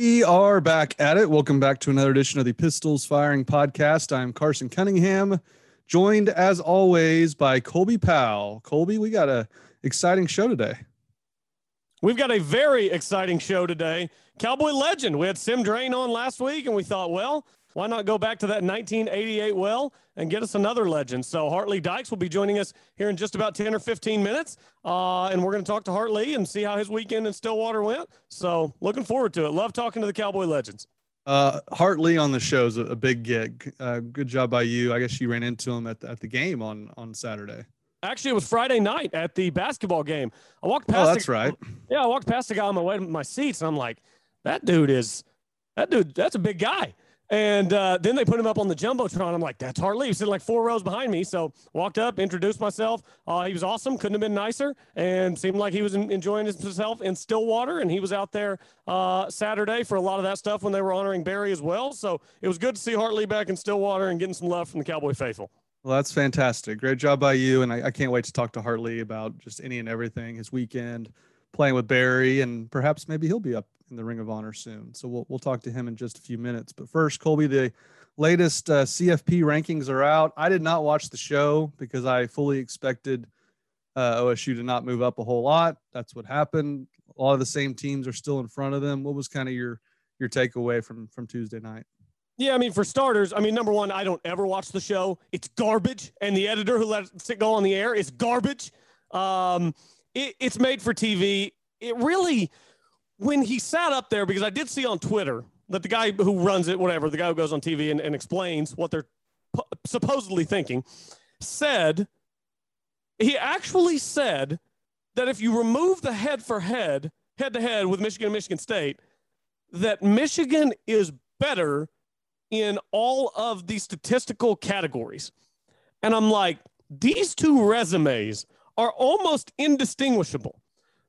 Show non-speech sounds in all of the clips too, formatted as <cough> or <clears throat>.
We are back at it. Welcome back to another edition of the Pistols Firing Podcast. I'm Carson Cunningham, joined as always by Colby Powell. Colby, we got a exciting show today. We've got a very exciting show today. Cowboy legend. We had Sim Drain on last week, and we thought, well, why not go back to that 1988 well and get us another legend? So Hart Lee Dykes will be joining us here in just about 10 or 15 minutes. Uh, and we're going to talk to Hart Lee and see how his weekend in Stillwater went. So looking forward to it. Love talking to the Cowboy legends. Uh, Hart Lee on the show is a, a big gig. Uh, good job by you. I guess you ran into him at the, at the game on, on Saturday. Actually, it was Friday night at the basketball game. I walked past. Oh, that's a, right. Yeah, I walked past a guy on my way to my seats, and I'm like, that dude is, that dude, that's a big guy. And uh, then they put him up on the jumbotron. I'm like, that's Hart Lee. He's sitting like four rows behind me. So walked up, introduced myself. Uh, he was awesome. Couldn't have been nicer, and seemed like he was enjoying himself in Stillwater. And he was out there uh, Saturday for a lot of that stuff when they were honoring Barry as well. So it was good to see Hart Lee back in Stillwater and getting some love from the Cowboy faithful. Well, that's fantastic. Great job by you. And I, I can't wait to talk to Hart Lee about just any and everything, his weekend, playing with Barry, and perhaps maybe he'll be up in the Ring of Honor soon. So we'll, we'll talk to him in just a few minutes. But first, Colby, the latest uh, CFP rankings are out. I did not watch the show because I fully expected uh, OSU to not move up a whole lot. That's what happened. A lot of the same teams are still in front of them. What was kind of your your takeaway from from Tuesday night? Yeah, I mean, for starters, I mean, number one, I don't ever watch the show. It's garbage, and the editor who lets it go on the air is garbage. Um, it, it's made for TV. It really, when he sat up there, because I did see on Twitter that the guy who runs it, whatever, the guy who goes on TV and, and explains what they're pu- supposedly thinking, said he actually said that if you remove the head for head, head to head with Michigan and Michigan State, that Michigan is better in all of the statistical categories. And I'm like, these two resumes are almost indistinguishable.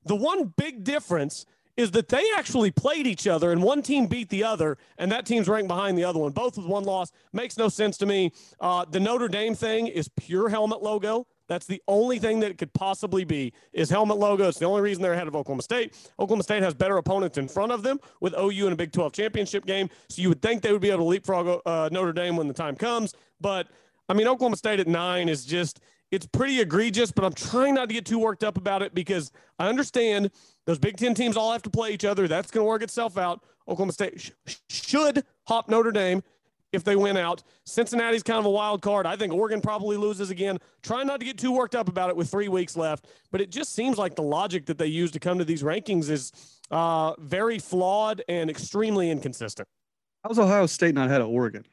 The one big difference is that they actually played each other and one team beat the other, and that team's ranked behind the other one, both with one loss. Makes no sense to me. Uh, the Notre Dame thing is pure helmet logo. That's the only thing that it could possibly be is helmet logo. It's the only reason they're ahead of Oklahoma State. Oklahoma State has better opponents in front of them with OU in a Big 12 championship game. So you would think they would be able to leapfrog uh, Notre Dame when the time comes. But I mean, Oklahoma State at nine is just, it's pretty egregious, but I'm trying not to get too worked up about it because I understand those Big Ten teams all have to play each other. That's going to work itself out. Oklahoma State sh- should hop Notre Dame if they win out. Cincinnati's kind of a wild card. I think Oregon probably loses again. Try not to get too worked up about it with three weeks left, but it just seems like the logic that they use to come to these rankings is uh, very flawed and extremely inconsistent. How's Ohio State not ahead of Oregon?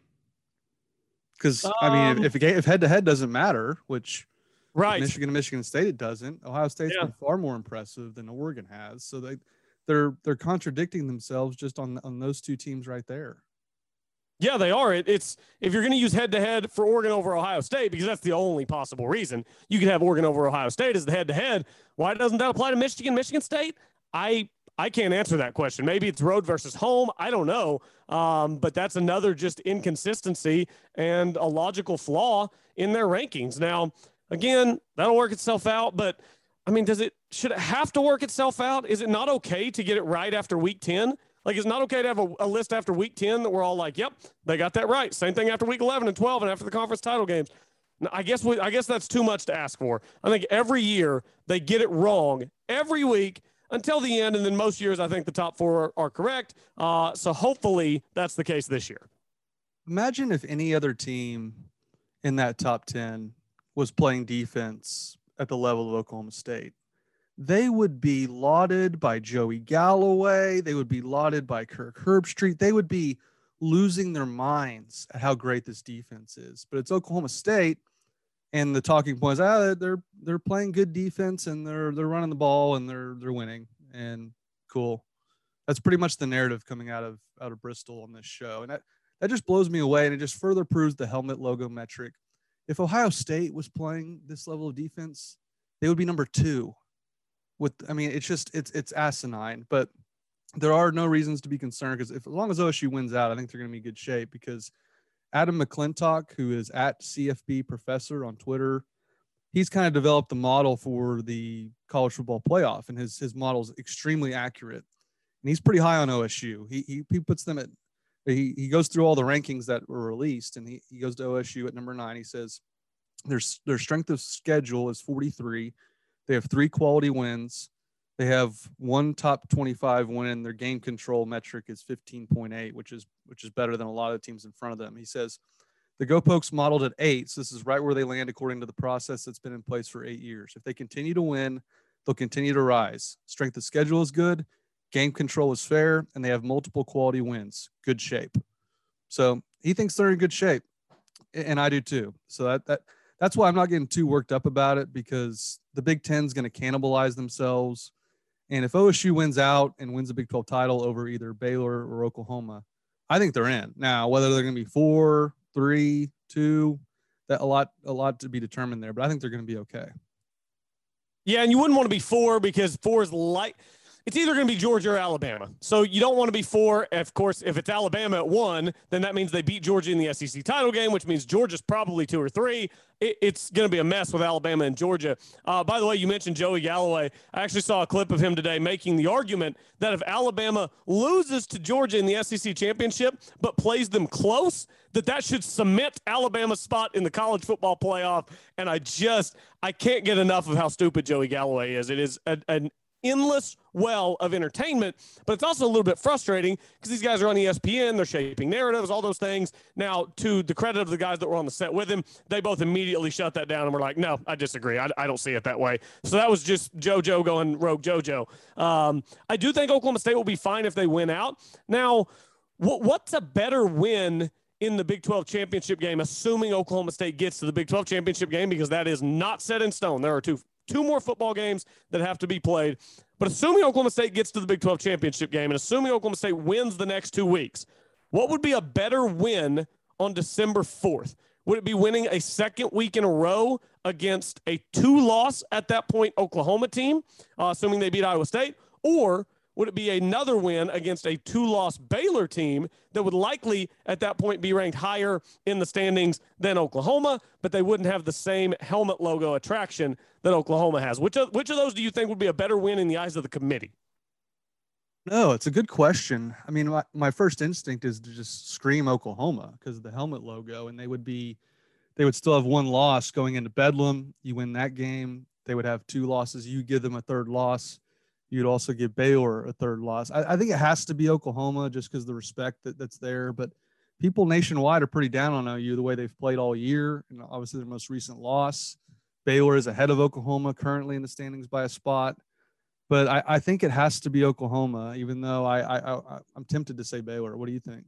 Because I mean, Um, if if, if head to head doesn't matter, which Right. Michigan and Michigan State it doesn't. Ohio State's Yeah. been far more impressive than Oregon has. So they they're they're contradicting themselves just on on those two teams right there. Yeah, they are. It, it's if you're going to use head to head for Oregon over Ohio State, because that's the only possible reason you could have Oregon over Ohio State as the head to head. Why doesn't that apply to Michigan, Michigan State? I I can't answer that question. Maybe it's road versus home. I don't know. Um, but that's another just inconsistency and a logical flaw in their rankings. Now, again, that'll work itself out. But I mean, does it should it have to work itself out? Is it not okay to get it right after week 10? Like, it's not okay to have a, a list after week 10 that we're all like, yep, they got that right. Same thing after week 11 and 12 and after the conference title games. I guess we, I guess that's too much to ask for. I think every year they get it wrong every week until the end, and then most years I think the top four are, are correct. Uh, so hopefully that's the case this year. Imagine if any other team in that top 10 was playing defense at the level of Oklahoma State. They would be lauded by Joey Galloway. They would be lauded by Kirk Herbstreit. They would be losing their minds at how great this defense is. But it's Oklahoma State, and the talking points ah they're they're playing good defense and they're they're running the ball and they're they're winning and cool. That's pretty much the narrative coming out of out of Bristol on this show, and that that just blows me away, and it just further proves the helmet logo metric. If Ohio State was playing this level of defense, they would be number two. With I mean, it's just it's it's asinine, but there are no reasons to be concerned because if as long as OSU wins out, I think they're going to be in good shape because Adam McClintock, who is at CFB Professor on Twitter, he's kind of developed the model for the college football playoff, and his his model is extremely accurate. and he's pretty high on OSU. He he, he puts them at he, he goes through all the rankings that were released and he, he goes to OSU at number nine. He says their their strength of schedule is 43. They have three quality wins. They have one top 25 win. Their game control metric is 15.8, which is which is better than a lot of teams in front of them. He says the Go Pokes modeled at eight. So this is right where they land according to the process that's been in place for eight years. If they continue to win, they'll continue to rise. Strength of schedule is good. Game control is fair, and they have multiple quality wins. Good shape. So he thinks they're in good shape, and I do too. So that that that's why I'm not getting too worked up about it because the Big Ten is going to cannibalize themselves. And if OSU wins out and wins a Big 12 title over either Baylor or Oklahoma, I think they're in. Now, whether they're going to be four, three, two, that a lot, a lot to be determined there. But I think they're going to be okay. Yeah, and you wouldn't want to be four because four is light it's either going to be Georgia or Alabama. So you don't want to be four. Of course, if it's Alabama at one, then that means they beat Georgia in the SEC title game, which means Georgia's probably two or three. It, it's going to be a mess with Alabama and Georgia. Uh, by the way, you mentioned Joey Galloway. I actually saw a clip of him today making the argument that if Alabama loses to Georgia in the SEC championship but plays them close, that that should cement Alabama's spot in the college football playoff. And I just I can't get enough of how stupid Joey Galloway is. It is a, an endless well of entertainment, but it's also a little bit frustrating because these guys are on ESPN, they're shaping narratives, all those things. Now, to the credit of the guys that were on the set with him, they both immediately shut that down and were like, no, I disagree. I, I don't see it that way. So that was just JoJo going rogue JoJo. Um, I do think Oklahoma State will be fine if they win out. Now, w- what's a better win? in the Big 12 championship game, assuming Oklahoma State gets to the Big 12 championship game, because that is not set in stone. There are two two more football games that have to be played. But assuming Oklahoma State gets to the Big 12 championship game and assuming Oklahoma State wins the next two weeks, what would be a better win on December 4th? Would it be winning a second week in a row against a two loss at that point Oklahoma team, uh, assuming they beat Iowa State? Or would it be another win against a two loss Baylor team that would likely at that point be ranked higher in the standings than Oklahoma, but they wouldn't have the same helmet logo attraction that Oklahoma has? Which of, which of those do you think would be a better win in the eyes of the committee? No, it's a good question. I mean, my, my first instinct is to just scream Oklahoma because of the helmet logo, and they would be, they would still have one loss going into Bedlam. You win that game, they would have two losses. You give them a third loss you'd also give Baylor a third loss. I, I think it has to be Oklahoma just because the respect that, that's there. But people nationwide are pretty down on OU the way they've played all year, and obviously their most recent loss. Baylor is ahead of Oklahoma currently in the standings by a spot, but I, I think it has to be Oklahoma. Even though I, I, I I'm tempted to say Baylor. What do you think?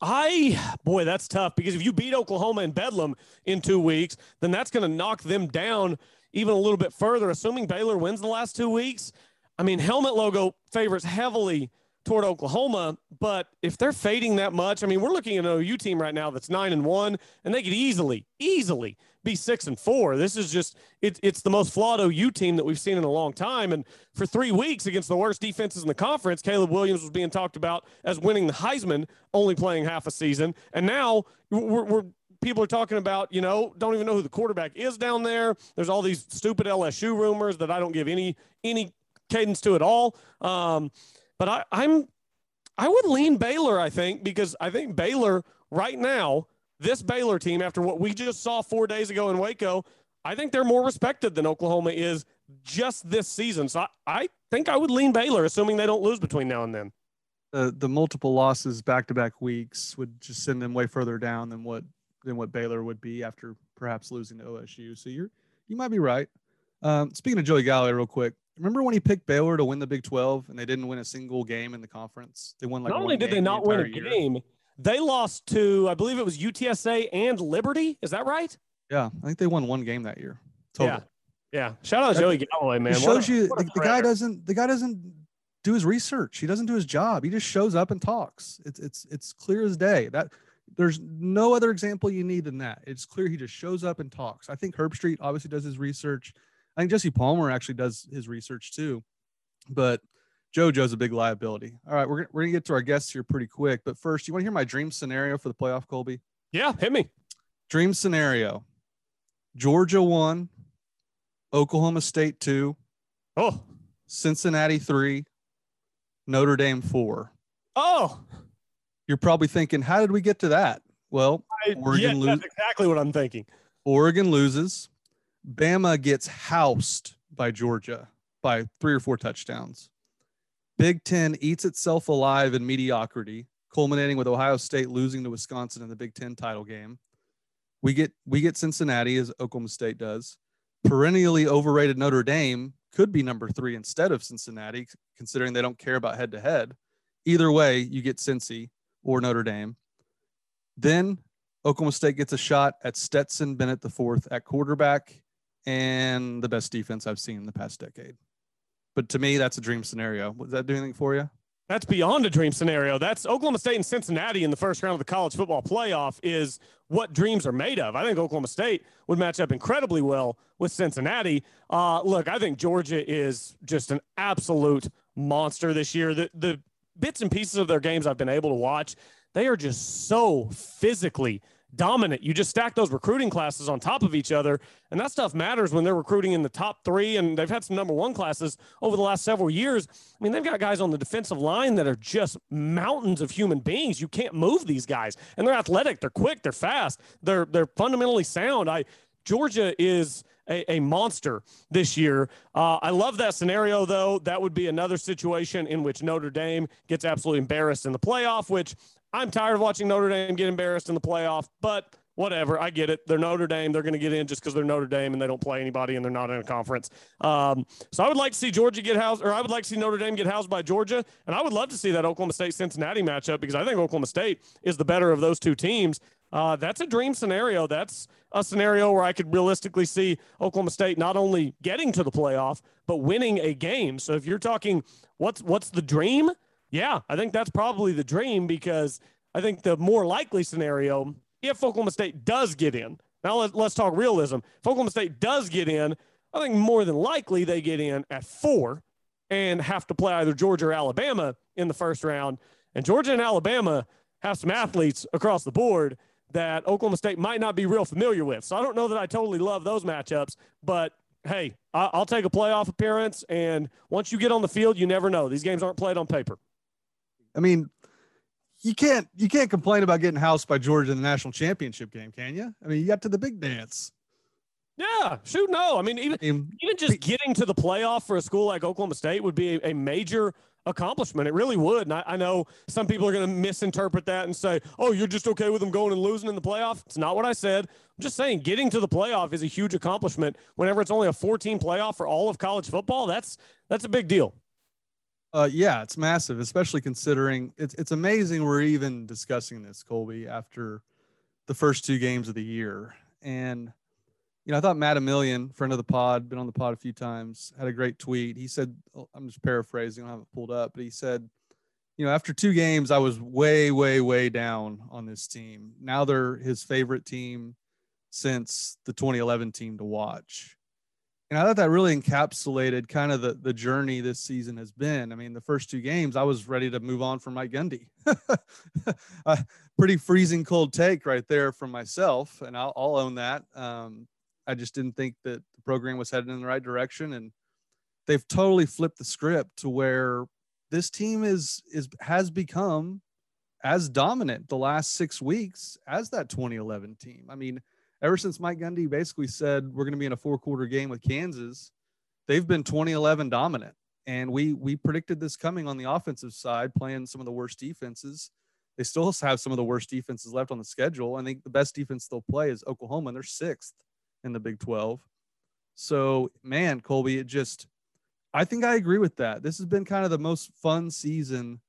I boy, that's tough because if you beat Oklahoma in Bedlam in two weeks, then that's going to knock them down even a little bit further. Assuming Baylor wins the last two weeks, I mean, helmet logo favors heavily toward Oklahoma, but if they're fading that much, I mean, we're looking at an OU team right now that's nine and one, and they could easily, easily be six and four. This is just it's it's the most flawed OU team that we've seen in a long time. And for three weeks against the worst defenses in the conference, Caleb Williams was being talked about as winning the Heisman, only playing half a season, and now we're, we're people are talking about, you know, don't even know who the quarterback is down there. There's all these stupid LSU rumors that I don't give any any cadence to it all. Um, but I, I'm I would lean Baylor, I think, because I think Baylor right now, this Baylor team, after what we just saw four days ago in Waco, I think they're more respected than Oklahoma is just this season. So I, I think I would lean Baylor, assuming they don't lose between now and then. The the multiple losses back to back weeks would just send them way further down than what than what Baylor would be after perhaps losing to OSU. So you're you might be right. Um, speaking of Joey Galloway, real quick, remember when he picked Baylor to win the Big 12 and they didn't win a single game in the conference? They won like not only did they not the win a year. game, they lost to I believe it was UTSA and Liberty. Is that right? Yeah, I think they won one game that year. Total. Yeah, yeah. Shout out to Joey Galloway, man. It shows a, you the, the guy doesn't the guy doesn't do his research. He doesn't do his job. He just shows up and talks. It's it's it's clear as day. That there's no other example you need than that. It's clear he just shows up and talks. I think Herbstreit obviously does his research. I think Jesse Palmer actually does his research too, but JoJo's a big liability. All right, we're, we're gonna get to our guests here pretty quick, but first, you want to hear my dream scenario for the playoff, Colby? Yeah, hit me. Dream scenario: Georgia one, Oklahoma State two, oh, Cincinnati three, Notre Dame four. Oh, You're probably thinking, how did we get to that? Well, I, Oregon yes, lo- that's exactly what I'm thinking. Oregon loses. Bama gets housed by Georgia by three or four touchdowns. Big Ten eats itself alive in mediocrity, culminating with Ohio State losing to Wisconsin in the Big Ten title game. We get we get Cincinnati as Oklahoma State does. Perennially overrated Notre Dame could be number three instead of Cincinnati, considering they don't care about head to head. Either way, you get Cincy or Notre Dame. Then Oklahoma State gets a shot at Stetson Bennett the fourth at quarterback and the best defense I've seen in the past decade. But to me, that's a dream scenario. Does that do anything for you? That's beyond a dream scenario. That's Oklahoma State and Cincinnati in the first round of the college football playoff is what dreams are made of. I think Oklahoma State would match up incredibly well with Cincinnati. Uh, look, I think Georgia is just an absolute monster this year. The, the bits and pieces of their games I've been able to watch, they are just so physically dominant. You just stack those recruiting classes on top of each other, and that stuff matters when they're recruiting in the top three. And they've had some number one classes over the last several years. I mean, they've got guys on the defensive line that are just mountains of human beings. You can't move these guys, and they're athletic, they're quick, they're fast, they're they're fundamentally sound. I Georgia is. A, a, monster this year. Uh, I love that scenario, though. That would be another situation in which Notre Dame gets absolutely embarrassed in the playoff, which I'm tired of watching Notre Dame get embarrassed in the playoff, but whatever. I get it. They're Notre Dame. They're going to get in just because they're Notre Dame and they don't play anybody and they're not in a conference. Um, so I would like to see Georgia get housed, or I would like to see Notre Dame get housed by Georgia. And I would love to see that Oklahoma State Cincinnati matchup because I think Oklahoma State is the better of those two teams. Uh, that's a dream scenario. That's a scenario where I could realistically see Oklahoma State not only getting to the playoff but winning a game. So if you're talking, what's what's the dream? Yeah, I think that's probably the dream because I think the more likely scenario, if Oklahoma State does get in, now let, us talk realism. If Oklahoma State does get in, I think more than likely they get in at four and have to play either Georgia or Alabama in the first round. And Georgia and Alabama have some athletes across the board that Oklahoma State might not be real familiar with. So I don't know that I totally love those matchups, but hey, I'll take a playoff appearance. And once you get on the field, you never know. These games aren't played on paper. I mean, you can't you can't complain about getting housed by Georgia in the national championship game, can you? I mean, you got to the big dance. Yeah, shoot, no. I mean, even I mean, even just getting to the playoff for a school like Oklahoma State would be a, a major accomplishment. It really would. And I, I know some people are going to misinterpret that and say, "Oh, you're just okay with them going and losing in the playoff." It's not what I said. I'm just saying, getting to the playoff is a huge accomplishment. Whenever it's only a 14 playoff for all of college football, that's that's a big deal. Uh, yeah, it's massive, especially considering it's it's amazing we're even discussing this, Colby, after the first two games of the year. And you know, I thought Matt Emilian, friend of the pod, been on the pod a few times, had a great tweet. He said, oh, I'm just paraphrasing, I don't have it pulled up, but he said, you know, after two games, I was way, way, way down on this team. Now they're his favorite team since the 2011 team to watch. And I thought that really encapsulated kind of the, the journey this season has been. I mean, the first two games, I was ready to move on from Mike Gundy. <laughs> a pretty freezing cold take right there from myself, and I'll, I'll own that. Um, I just didn't think that the program was headed in the right direction, and they've totally flipped the script to where this team is is has become as dominant the last six weeks as that 2011 team. I mean, ever since Mike Gundy basically said we're going to be in a four quarter game with Kansas, they've been 2011 dominant. And we we predicted this coming on the offensive side, playing some of the worst defenses. They still have some of the worst defenses left on the schedule. I think the best defense they'll play is Oklahoma, and they're sixth in the Big 12. So, man, Colby, it just, I think I agree with that. This has been kind of the most fun season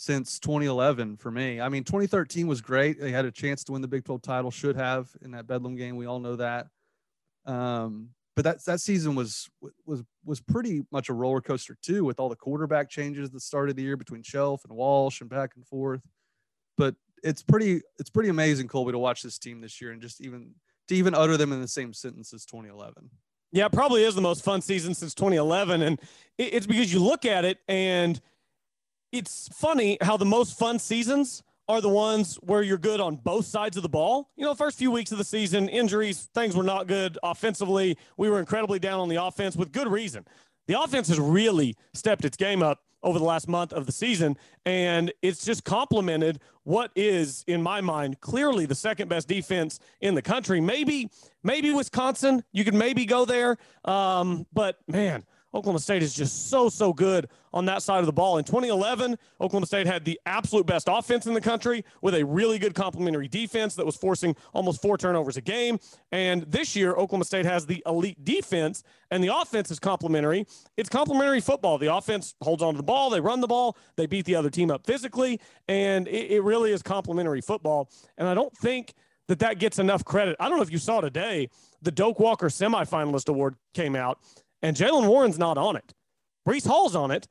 since 2011 for me. I mean, 2013 was great. They had a chance to win the Big 12 title, should have in that Bedlam game. We all know that. Um, but that that season was was was pretty much a roller coaster too, with all the quarterback changes that started the year between Chelf and Walsh and back and forth. But it's pretty it's pretty amazing, Colby, to watch this team this year and just even to even utter them in the same sentence as 2011. Yeah, probably is the most fun season since 2011, and it's because you look at it and it's funny how the most fun seasons are the ones where you're good on both sides of the ball. You know, first few weeks of the season, injuries, things were not good offensively. We were incredibly down on the offense with good reason. The offense has really stepped its game up over the last month of the season. And it's just complemented what is, in my mind, clearly the second best defense in the country. Maybe, maybe Wisconsin, you could maybe go there. Um, but man, Oklahoma State is just so, so good on that side of the ball. In 2011, Oklahoma State had the absolute best offense in the country with a really good complementary defense that was forcing almost four turnovers a game. And this year, Oklahoma State has the elite defense, and the offense is complementary. It's complementary football. The offense holds on to the ball, they run the ball, they beat the other team up physically, and it, it really is complementary football. And I don't think that that gets enough credit. I don't know if you saw today, the Doak Walker semifinalist award came out and Jaylen Warren's not on it. Breece Hall's on it.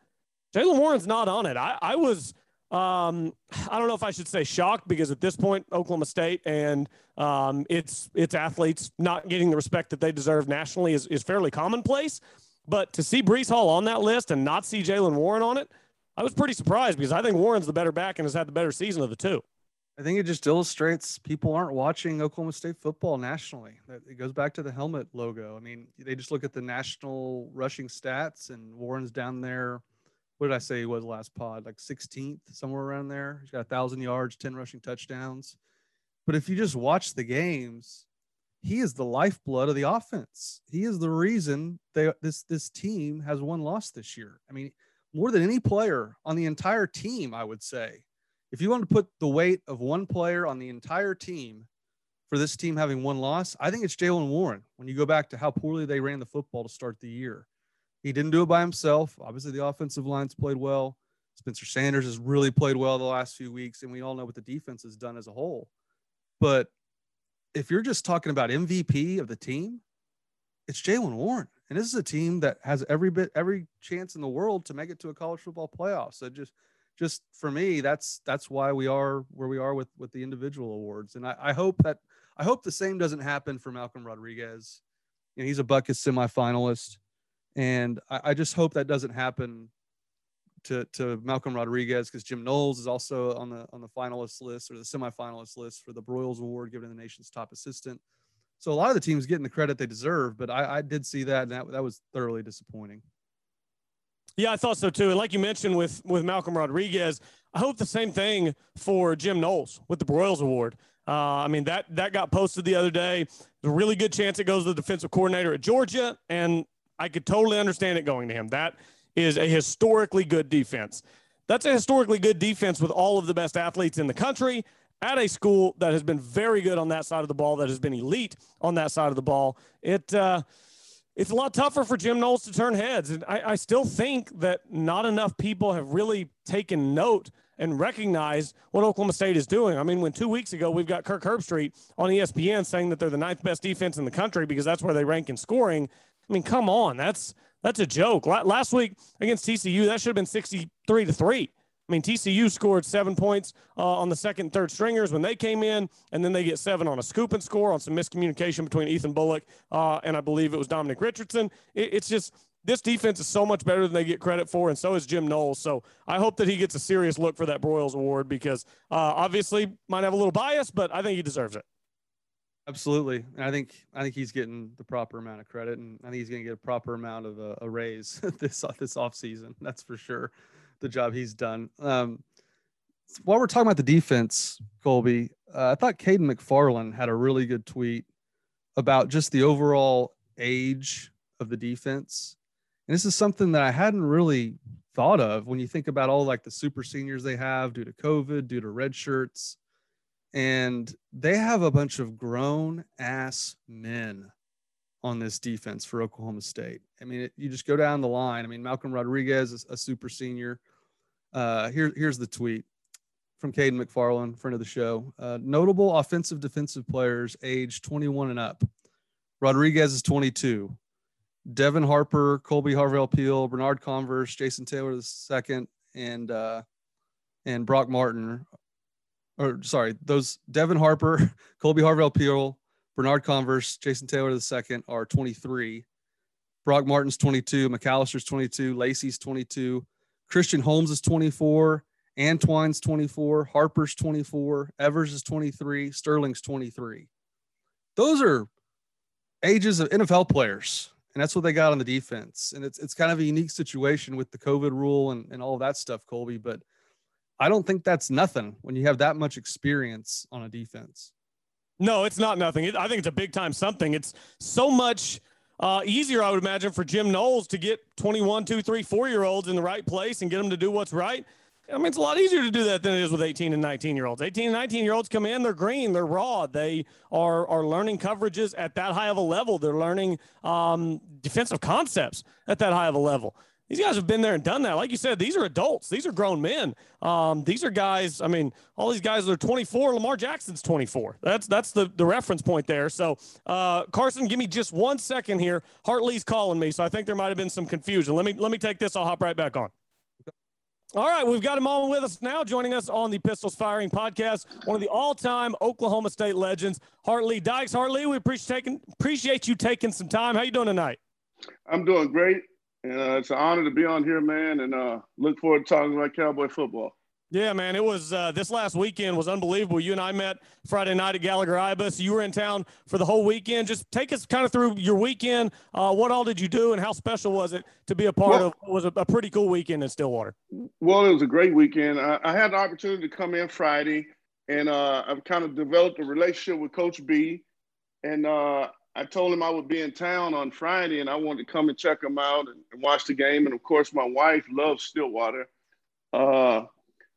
Jaylen Warren's not on it. I, I was, um, I don't know if I should say shocked because at this point, Oklahoma State and um, its its athletes not getting the respect that they deserve nationally is, is fairly commonplace. But to see Breece Hall on that list and not see Jalen Warren on it, I was pretty surprised because I think Warren's the better back and has had the better season of the two. I think it just illustrates people aren't watching Oklahoma State football nationally. It goes back to the helmet logo. I mean, they just look at the national rushing stats, and Warren's down there. What did I say he was last pod? Like 16th, somewhere around there. He's got a thousand yards, 10 rushing touchdowns. But if you just watch the games, he is the lifeblood of the offense. He is the reason they this this team has one loss this year. I mean, more than any player on the entire team, I would say if you want to put the weight of one player on the entire team for this team having one loss, I think it's Jaylen Warren. When you go back to how poorly they ran the football to start the year, he didn't do it by himself. Obviously, the offensive line's played well. Spencer Sanders has really played well the last few weeks, and we all know what the defense has done as a whole. But if you're just talking about MVP of the team, it's Jaylen Warren. And this is a team that has every bit, every chance in the world to make it to a college football playoff. So just just for me, that's that's why we are where we are with with the individual awards. And I, I hope that I hope the same doesn't happen for Malcolm Rodriguez. You know, he's a Butkus semifinalist, and I, I just hope that doesn't happen to to Malcolm Rodriguez because Jim Knowles is also on the on the finalist list or the semifinalist list for the Broyles Award given the nation's top assistant. So a lot of the teams getting the credit they deserve, but I, I did see that and that, that was thoroughly disappointing. Yeah, I thought so too. And like you mentioned with with Malcolm Rodriguez, I hope the same thing for Jim Knowles with the Broyles Award. Uh, I mean that that got posted the other day. There's a really good chance it goes to the defensive coordinator at Georgia, and I could totally understand it going to him. That is a historically good defense. That's a historically good defense with all of the best athletes in the country at a school that has been very good on that side of the ball, that has been elite on that side of the ball. It uh, it's a lot tougher for Jim Knowles to turn heads. And I, I, still think that not enough people have really taken note and recognized what Oklahoma State is doing. I mean, when two weeks ago we've got Kirk Herbstreit on ESPN saying that they're the ninth best defense in the country because that's where they rank in scoring. I mean, come on, that's that's a joke. Last week against TCU, that should have been 63 to three. I mean, TCU scored seven points uh, on the second third stringers when they came in, and then they get seven on a scoop and score on some miscommunication between Ethan Bullock uh, and I believe it was Dominic Richardson. It, it's just this defense is so much better than they get credit for, and so is Jim Knowles. So I hope that he gets a serious look for that Broyles Award because uh, obviously might have a little bias, but I think he deserves it. Absolutely, and I think I think he's getting the proper amount of credit, and I think he's going to get a proper amount of a, a raise <laughs> this this off season. That's for sure the job he's done. Um, while we're talking about the defense, Colby, uh, I thought Caden McFarland had a really good tweet about just the overall age of the defense. And this is something that I hadn't really thought of when you think about all like the super seniors they have due to COVID, due to red shirts. And they have a bunch of grown ass men on this defense for Oklahoma State. I mean, it, you just go down the line. I mean, Malcolm Rodriguez is a super senior. Uh, here, here's the tweet from Caden McFarland, friend of the show. Uh, notable offensive defensive players age 21 and up. Rodriguez is 22. Devin Harper, Colby Harvell Peel, Bernard Converse, Jason Taylor the second, and uh, and Brock Martin. Or sorry, those Devin Harper, <laughs> Colby Harvell Peel, Bernard Converse, Jason Taylor the second are 23. Brock Martin's 22, McAllister's 22, Lacy's 22, Christian Holmes is 24. Antwine's 24. Harper's 24. Evers is 23. Sterling's 23. Those are ages of NFL players. And that's what they got on the defense. And it's it's kind of a unique situation with the COVID rule and, and all that stuff, Colby. But I don't think that's nothing when you have that much experience on a defense. No, it's not nothing. I think it's a big time something. It's so much uh, easier, I would imagine, for Jim Knowles to get 21, 2, 3, 4 year olds in the right place and get them to do what's right. I mean, it's a lot easier to do that than it is with 18 and 19 year olds. 18 and 19 year olds come in, they're green, they're raw. They are, are learning coverages at that high of a level. They're learning um, defensive concepts at that high of a level. These guys have been there and done that. Like you said, these are adults. These are grown men. Um, these are guys. I mean, all these guys are 24. Lamar Jackson's 24. That's that's the, the reference point there. So, uh, Carson, give me just one second here. Hart Lee's calling me, so I think there might have been some confusion. Let me let me take this. I'll hop right back on. All right, we've got him on with us now, joining us on the Pistols Firing podcast, one of the all-time Oklahoma State legends, Hart Lee Dykes. Hart Lee, we appreciate taking appreciate you taking some time. How you doing tonight? I'm doing great. And uh, it's an honor to be on here, man, and uh, look forward to talking about Cowboy football. Yeah, man, it was uh, this last weekend was unbelievable. You and I met Friday night at Gallagher-Iba's. You were in town for the whole weekend. Just take us kind of through your weekend. Uh, what all did you do, and how special was it to be a part well, of? What was a, a, pretty cool weekend in Stillwater. Well, it was a great weekend. I, I had the opportunity to come in Friday, and uh, I've kind of developed a relationship with Coach B, and uh, I told him I would be in town on Friday and I wanted to come and check him out and, and watch the game. And of course, my wife loves Stillwater. Uh,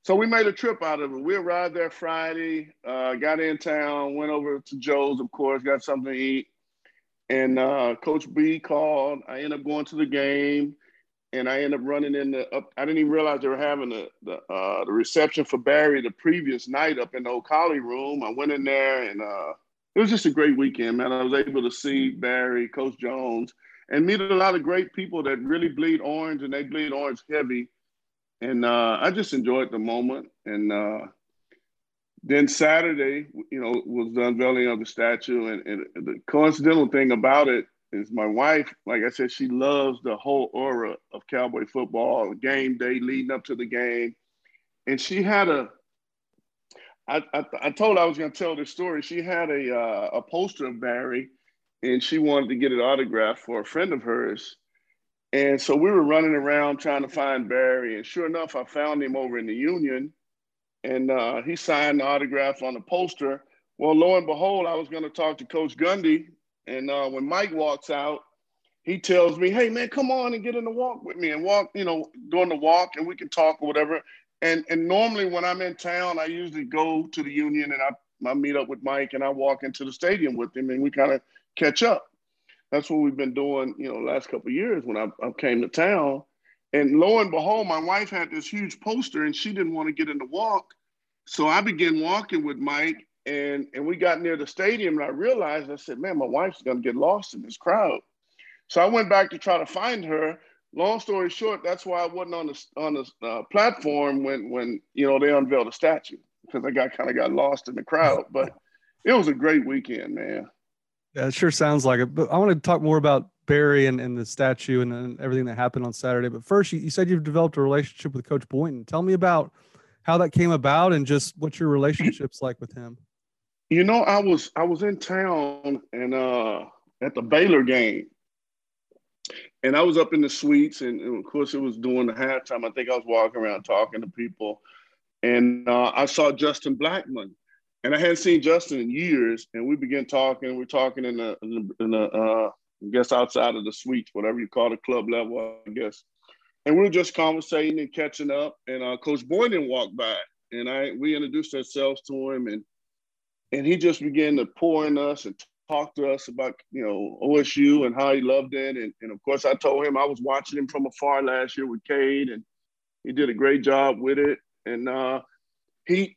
so we made a trip out of it. We arrived there Friday, uh, got in town, went over to Joe's, of course, got something to eat. And uh, Coach B called. I ended up going to the game and I ended up running in the up. I didn't even realize they were having the the, uh, the reception for Barry the previous night up in the O'Colly room. I went in there and uh, it was just a great weekend, man. I was able to see Barry, Coach Jones, and meet a lot of great people that really bleed orange and they bleed orange heavy. And uh, I just enjoyed the moment. And uh, then Saturday, you know, was the unveiling of the statue. And, and the coincidental thing about it is my wife, like I said, she loves the whole aura of cowboy football, game day leading up to the game. And she had a I, I, I told her I was going to tell this story. She had a uh, a poster of Barry, and she wanted to get it autographed for a friend of hers. And so we were running around trying to find Barry, and sure enough, I found him over in the Union, and uh, he signed the autograph on the poster. Well, lo and behold, I was going to talk to Coach Gundy, and uh, when Mike walks out, he tells me, "Hey, man, come on and get in the walk with me and walk, you know, during the walk, and we can talk or whatever." And and normally when I'm in town, I usually go to the Union and I, I meet up with Mike and I walk into the stadium with him and we kind of catch up. That's what we've been doing, you know, last couple years when I, I came to town. And lo and behold, my wife had this huge poster and she didn't want to get in the walk. So I began walking with Mike and, and we got near the stadium and I realized, I said, man, my wife's going to get lost in this crowd. So I went back to try to find her long story short, that's why I wasn't on the on the uh, platform when when you know they unveiled the statue because I got kind of got lost in the crowd. But it was a great weekend, man. Yeah, it sure sounds like it. But I want to talk more about Barry and, and the statue and, and everything that happened on Saturday. But first, you, you said you've developed a relationship with Coach Boynton. Tell me about how that came about and just what your relationship's like with him. You know, I was I was in town and uh at the Baylor game and I was up in the suites, and, and, of course, it was during the halftime. I think I was walking around talking to people, and uh, I saw Justin Blackmon, and I hadn't seen Justin in years. And we began talking. We're talking in the, in the, in the uh, I guess outside of the suites, whatever you call the club level, I guess. And we were just conversating and catching up. And uh, Coach Boynton walked by, and I we introduced ourselves to him, and and he just began to pour in us and talked to us about, you know, OSU and how he loved it. And, and of course, I told him I was watching him from afar last year with Cade, and he did a great job with it. And uh, he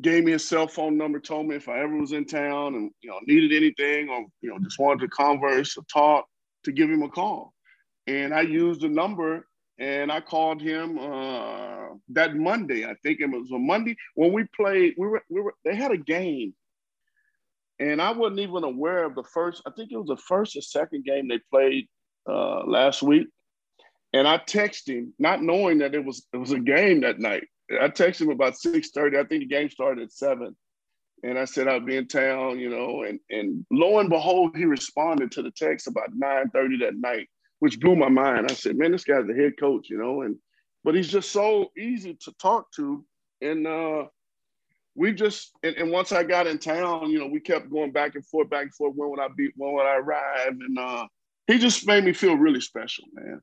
gave me his cell phone number, told me if I ever was in town and, you know, needed anything or, you know, just wanted to converse or talk, to give him a call. And I used the number and I called him uh, that Monday. I think it was a Monday when we played. We were, we were. They had a game and I wasn't even aware of the first, I think it was the first or second game they played uh, last week. And I texted him, not knowing that it was it was a game that night. I texted him about 6:30. I think the game started at seven. and I said I'd be in town, you know, and and lo and behold, he responded to the text about 9:30 that night, which blew my mind. I said, man, this guy's the head coach, you know, and but he's just so easy to talk to. And uh we just and, and once I got in town, you know, we kept going back and forth, back and forth. When would I be? When would I arrive? And uh, he just made me feel really special, man.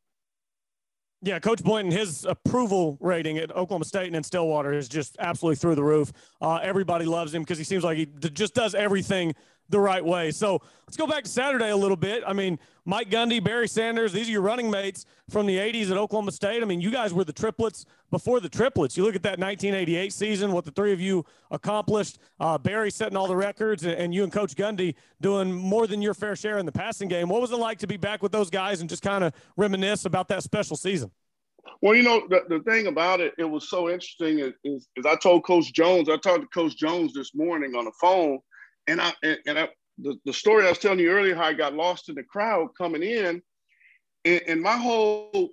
Yeah, Coach Boynton, his approval rating at Oklahoma State and in Stillwater is just absolutely through the roof. Uh, everybody loves him because he seems like he just does everything the right way. So let's go back to Saturday a little bit. I mean, Mike Gundy, Barry Sanders, these are your running mates from the 80s at Oklahoma State. I mean, you guys were the triplets before the triplets. You look at that 1988 season, what the three of you accomplished. Uh, Barry setting all the records, and, you and Coach Gundy doing more than your fair share in the passing game. What was it like to be back with those guys and just kind of reminisce about that special season? Well, you know, the, the thing about it, it was so interesting is, is, is I told Coach Jones, I talked to Coach Jones this morning on the phone, and I and, I the, the story I was telling you earlier, how I got lost in the crowd coming in, and, and my whole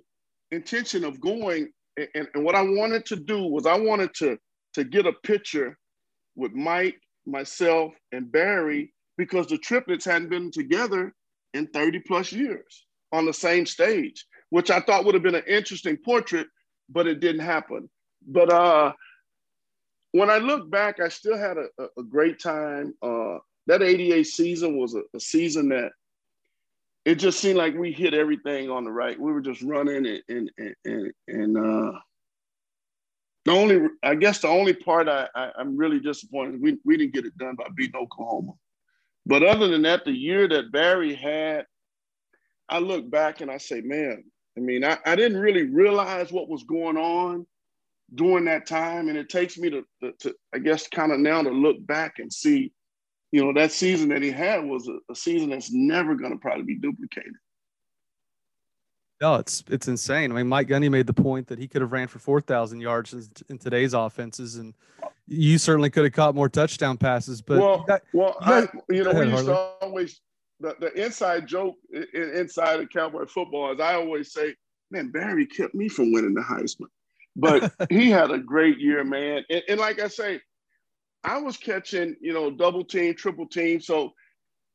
intention of going and, and what I wanted to do was I wanted to to get a picture with Mike, myself, and Barry because the triplets hadn't been together in 30 plus years on the same stage, which I thought would have been an interesting portrait, but it didn't happen. But uh, when I look back, I still had a, a great time. Uh, that 88 season was a, a, season that it just seemed like we hit everything on the right. We were just running and and and, and uh, the only I guess the only part I, I am really disappointed we we didn't get it done by beating Oklahoma. But other than that, the year that Barry had, I look back and I say, man, I mean, I, I didn't really realize what was going on during that time. And it takes me to, to, to I guess, kind of now to look back and see you know, that season that he had was a, a season that's never going to probably be duplicated. No, it's it's insane. I mean, Mike Gundy made the point that he could have ran for four thousand yards in, in, today's offenses, and you certainly could have caught more touchdown passes. But well, got, well, I, you know, we used to always the, the inside joke inside of Cowboy football is I always say, man, Barry kept me from winning the Heisman, but <laughs> he had a great year, man. And, and like I say, I was catching, you know, double team, triple team. So,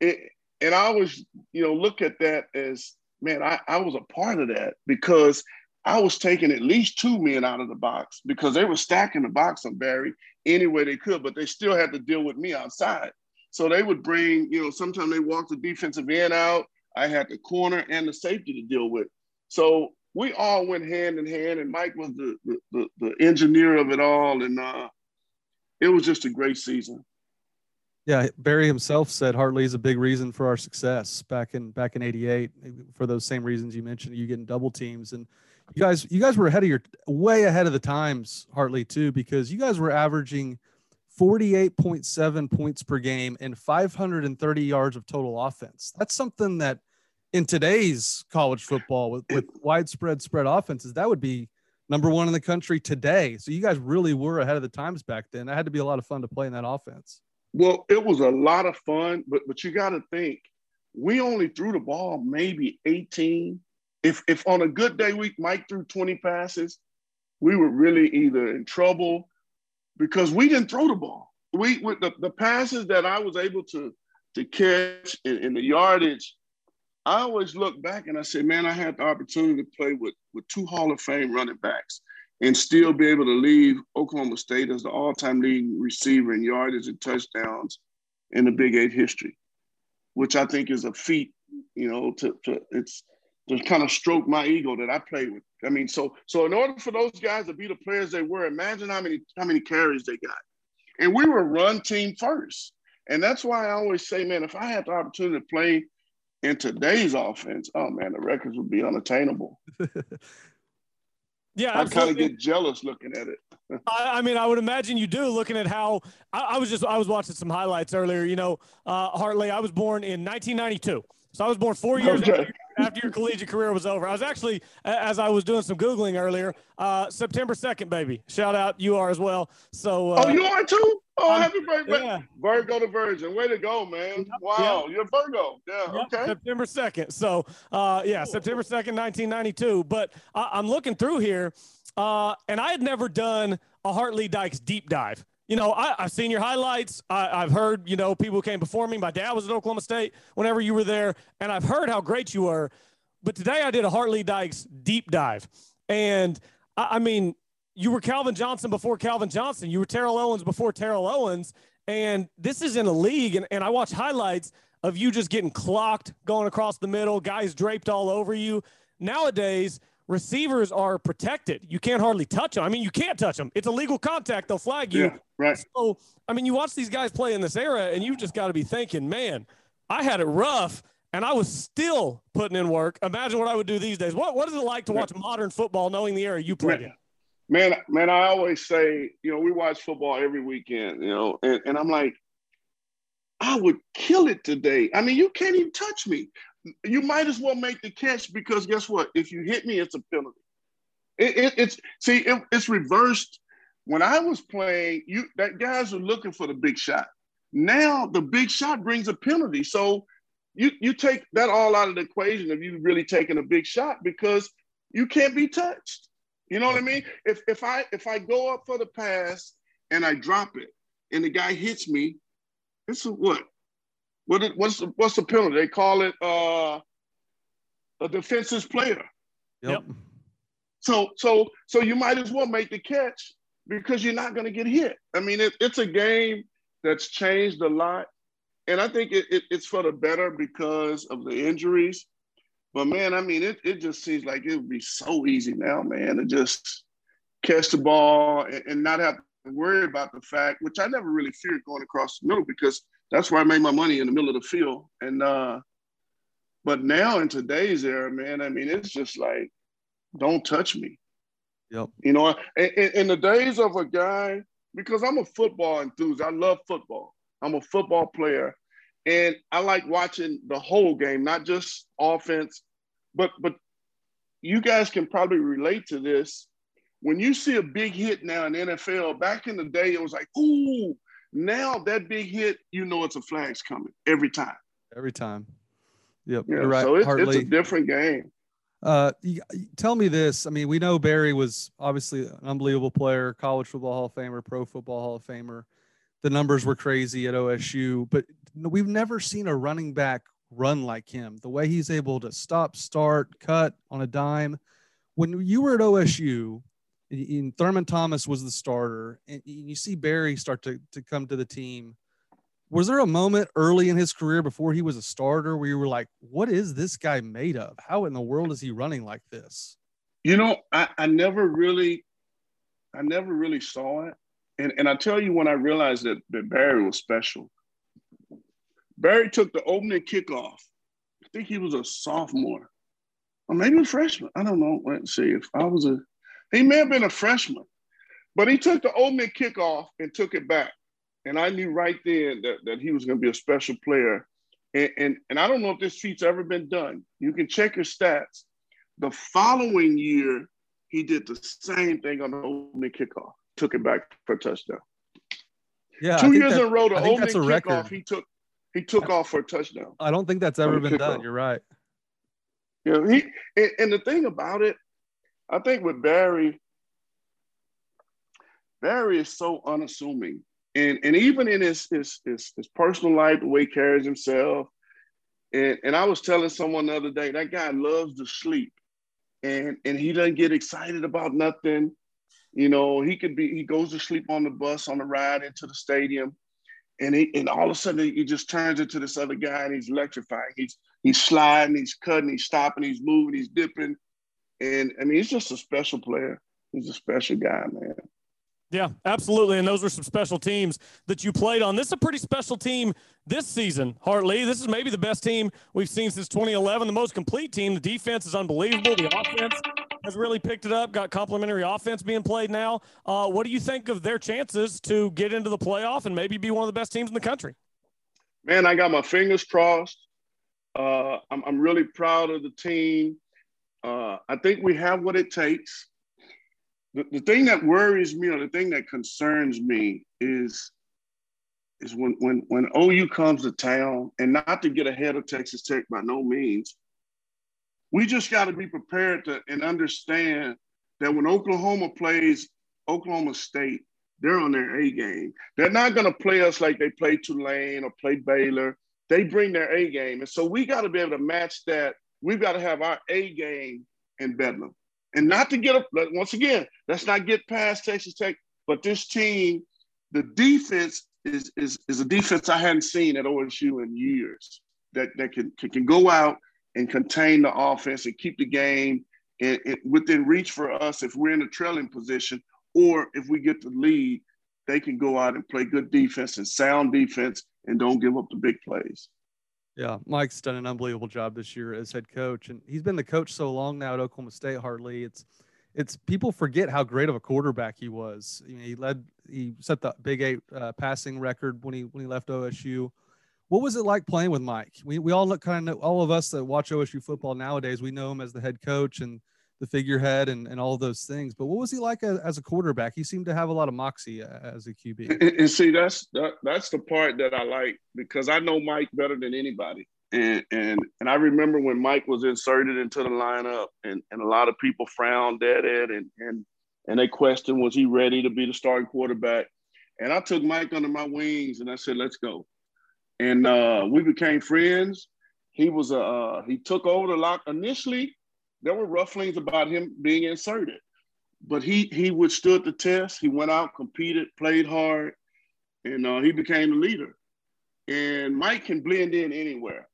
it, and I always, you know, look at that as, man, I, I was a part of that because I was taking at least two men out of the box because they were stacking the box on Barry any way they could, but they still had to deal with me outside. So they would bring, you know, sometimes they walked the defensive end out. I had the corner and the safety to deal with. So we all went hand in hand, and Mike was the the, the, the engineer of it all. And uh, it was just a great season. Yeah, Barry himself said Hart Lee is a big reason for our success back in back in '88 for those same reasons you mentioned. You getting double teams, and you guys you guys were ahead of your way ahead of the times, Hart Lee too, because you guys were averaging 48.7 points per game and 530 yards of total offense. That's something that in today's college football with, with <clears throat> widespread spread offenses, that would be number one in the country today. So you guys really were ahead of the times back then. That had to be a lot of fun to play in that offense. Well, it was a lot of fun, but but you got to think we only threw the ball maybe 18. If if on a good day week Mike threw 20 passes, we were really either in trouble because we didn't throw the ball. We with the, the passes that I was able to to catch in, in the yardage I always look back and I say, man, I had the opportunity to play with, with two Hall of Fame running backs and still be able to leave Oklahoma State as the all-time leading receiver in yardage and touchdowns in the Big Eight history, which I think is a feat, you know, to, to it's to kind of stroke my ego that I played with. I mean, so so in order for those guys to be the players they were, imagine how many how many carries they got. And we were run team first. And that's why I always say, man, if I had the opportunity to play in today's offense, oh man, the records would be unattainable. yeah, I kind of get jealous looking at it. <laughs> I, I, mean, I would imagine you do. Looking at how I, I, was just I was watching some highlights earlier. You know, uh, Hart Lee, I was born in 1992, so I was born four years okay. after, after, your collegiate career was over. I was actually, as I was doing some googling earlier, uh, September 2nd, baby. Shout out, you are as well. So, uh, oh, you are too. Oh, happy birthday. Yeah. Virgo to Virgin. Way to go, man. Wow. You're Virgo. Yeah. Yep. Okay. September 2nd. So, uh, yeah, September 2nd, 1992. But I- am looking through here, uh, and I had never done a Hart Lee Dykes deep dive. You know, I, have seen your highlights. I, have heard, you know, people came before me. My dad was at Oklahoma State whenever you were there, and I've heard how great you were. But today I did a Hart Lee Dykes deep dive. And I, I mean, you were Calvin Johnson before Calvin Johnson. You were Terrell Owens before Terrell Owens. And this is in a league, and, and I watch highlights of you just getting clocked going across the middle, guys draped all over you. Nowadays, receivers are protected. You can't hardly touch them. I mean, you can't touch them. It's illegal contact. They'll flag you. Yeah, right. So, I mean, you watch these guys play in this era, and you just got to be thinking, man, I had it rough, and I was still putting in work. Imagine what I would do these days. What What is it like to watch modern football, knowing the era you played in? Man, man, I always say, you know, we watch football every weekend, you know, and, and I'm like, I would kill it today. I mean, you can't even touch me you might as well make the catch because guess what? If you hit me, it's a penalty. It, it, it's see, it, it's reversed. When I was playing, you that guys are looking for the big shot. Now the big shot brings a penalty. So you you take that all out of the equation of you really taking a big shot because you can't be touched. You know what I mean? If if I if I go up for the pass and I drop it and the guy hits me, it's a what? What it, what's the, what's the penalty? They call it uh, a defensive player. Yep. So so so you might as well make the catch because you're not going to get hit. I mean, it, it's a game that's changed a lot, and I think it, it, it's for the better because of the injuries. But man, I mean, it, it just seems like it would be so easy now, man, to just catch the ball and, and not have to worry about the fact, which I never really feared going across the middle because that's where I made my money in the middle of the field. And uh, but now in today's era, man, I mean, it's just like, don't touch me. Yep. You know, in, in the days of a guy, because I'm a football enthusiast, I love football. I'm a football player, and I like watching the whole game, not just offense, but but you guys can probably relate to this. When you see a big hit now in NFL, back in the day, it was like, ooh, now that big hit, you know it's a flag's coming every time. Every time. Yep. Yeah, right. So it's, it's a different game. Uh, tell me this. I mean, we know Barry was obviously an unbelievable player, college football Hall of Famer, pro football Hall of Famer. The numbers were crazy at OSU, but we've never seen a running back run like him. The way he's able to stop, start, cut on a dime. When you were at OSU, and Thurman Thomas was the starter, and you see Barry start to, to come to the team. Was there a moment early in his career before he was a starter where you were like, what is this guy made of? How in the world is he running like this? You know, I, I never really, I never really saw it. And, and I tell you when I realized that, that Barry was special. Barry took the opening kickoff. I think he was a sophomore or maybe a freshman. I don't know. Let's see if I was a he may have been a freshman, but he took the opening kickoff and took it back. And I knew right then that, that he was going to be a special player. And, and, and I don't know if this feat's ever been done. You can check your stats. The following year, he did the same thing on the opening kickoff, took it back for a touchdown. Yeah, two years that, in a row, the opening kickoff, record. he took he took off for a touchdown. I don't think that's ever been done. You're right. Yeah, he and, and the thing about it, I think with Barry, Barry is so unassuming. And, and even in his, his, his, his personal life, the way he carries himself. And, and I was telling someone the other day, that guy loves to sleep. And, and he doesn't get excited about nothing. You know, he could be, he goes to sleep on the bus on the ride into the stadium. And, he, and all of a sudden he just turns into this other guy and he's electrifying. He's, he's sliding, he's cutting, he's stopping, he's moving, he's dipping. And I mean, he's just a special player. He's a special guy, man. Yeah, absolutely. And those were some special teams that you played on. This is a pretty special team this season, Hart Lee. This is maybe the best team we've seen since 2011, the most complete team. The defense is unbelievable. The offense has really picked it up, got complementary offense being played now. Uh, what do you think of their chances to get into the playoff and maybe be one of the best teams in the country? Man, I got my fingers crossed. Uh, I'm, I'm really proud of the team. Uh, I think we have what it takes. The, the thing that worries me or the thing that concerns me is is when when when OU comes to town, and not to get ahead of Texas Tech by no means, we just got to be prepared to and understand that when Oklahoma plays Oklahoma State, they're on their A game. They're not going to play us like they play Tulane or play Baylor. They bring their A game. And so we got to be able to match that. We've got to have our A game in Bedlam. And not to get up, once again, let's not get past Texas Tech, but this team, the defense is, is, is a defense I hadn't seen at OSU in years that, that can, can, can go out and contain the offense and keep the game in, in, within reach for us if we're in a trailing position or if we get the lead, they can go out and play good defense and sound defense and don't give up the big plays. Yeah, Mike's done an unbelievable job this year as head coach, and he's been the coach so long now at Oklahoma State. Hart Lee it's it's people forget how great of a quarterback he was. He led, he set the Big Eight uh, passing record when he when he left OSU. What was it like playing with Mike? We we all look kind of all of us that watch OSU football nowadays. We know him as the head coach and the figurehead and, and all those things. But what was he like as, as, a quarterback? He seemed to have a lot of moxie uh, as a QB. And, and see, that's that, that's the part that I like because I know Mike better than anybody. And and and I remember when Mike was inserted into the lineup, and, and a lot of people frowned at it, and and and they questioned was he ready to be the starting quarterback. And I took Mike under my wings, and I said, "Let's go." And uh, we became friends. He was a uh, he took over the lock initially there were rufflings about him being inserted, but he he withstood the test. He went out, competed, played hard, and uh, he became the leader. And Mike can blend in anywhere,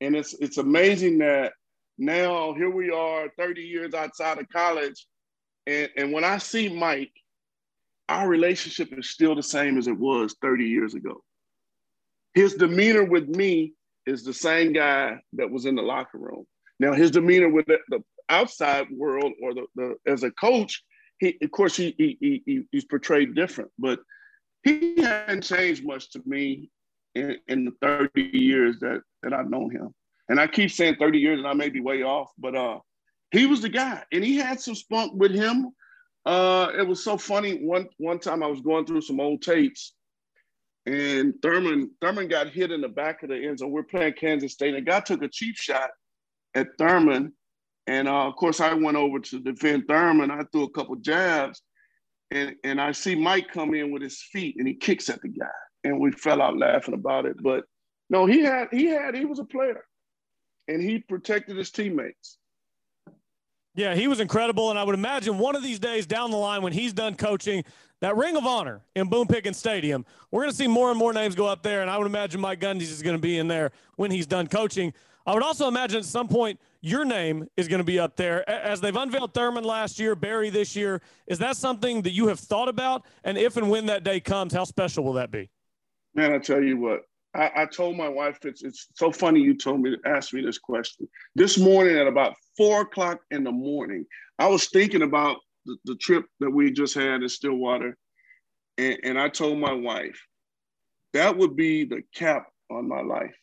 and it's it's amazing that now here we are, 30 years outside of college, and and when I see Mike, our relationship is still the same as it was 30 years ago. His demeanor with me is the same guy that was in the locker room. Now, his demeanor with the, the outside world or the, the, as a coach, he of course he, he, he he's portrayed different, but he hadn't changed much to me in, in the 30 years that that I've known him. And I keep saying 30 years, and I may be way off, but uh, he was the guy, and he had some spunk with him. Uh, it was so funny. One one time I was going through some old tapes, and Thurman Thurman got hit in the back of the end zone. We're playing Kansas State, and a guy took a cheap shot at Thurman. And uh, of course, I went over to defend Thurman. I threw a couple jabs, and, and I see Mike come in with his feet and he kicks at the guy. And we fell out laughing about it. But no, he had, he had, he was a player and he protected his teammates. Yeah, he was incredible. And I would imagine one of these days down the line when he's done coaching, that Ring of Honor in Boone Pickens Stadium, we're going to see more and more names go up there. And I would imagine Mike Gundy's is going to be in there when he's done coaching. I would also imagine at some point your name is going to be up there as they've unveiled Thurman last year, Barry this year. Is that something that you have thought about? And if and when that day comes, how special will that be? Man, I tell you what, I, I told my wife it's it's so funny you told me to ask me this question this morning at about four o'clock in the morning. I was thinking about the, the trip that we just had in Stillwater, and, and I told my wife that would be the cap on my life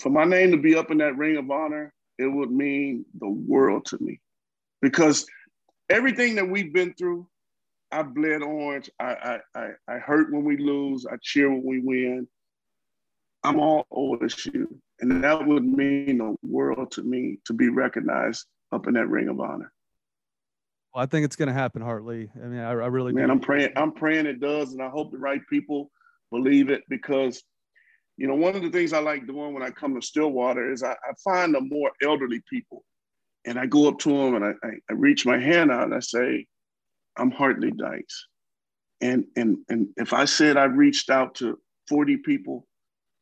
for my name to be up in that ring of honor, it would mean the world to me. Because everything that we've been through, I bled orange. I, I, I, I hurt when we lose. I cheer when we win. I'm all OSU. And that would mean the world to me to be recognized up in that ring of honor. Well, I think it's going to happen, Hart Lee. I mean, I, I really man, do. I'm praying. I'm praying it does, and I hope the right people believe it because you know, one of the things I like doing when I come to Stillwater is I, I find the more elderly people and I go up to them and I, I, I reach my hand out and I say, I'm Hart Lee Dykes. And, and, and if I said I reached out to 40 people,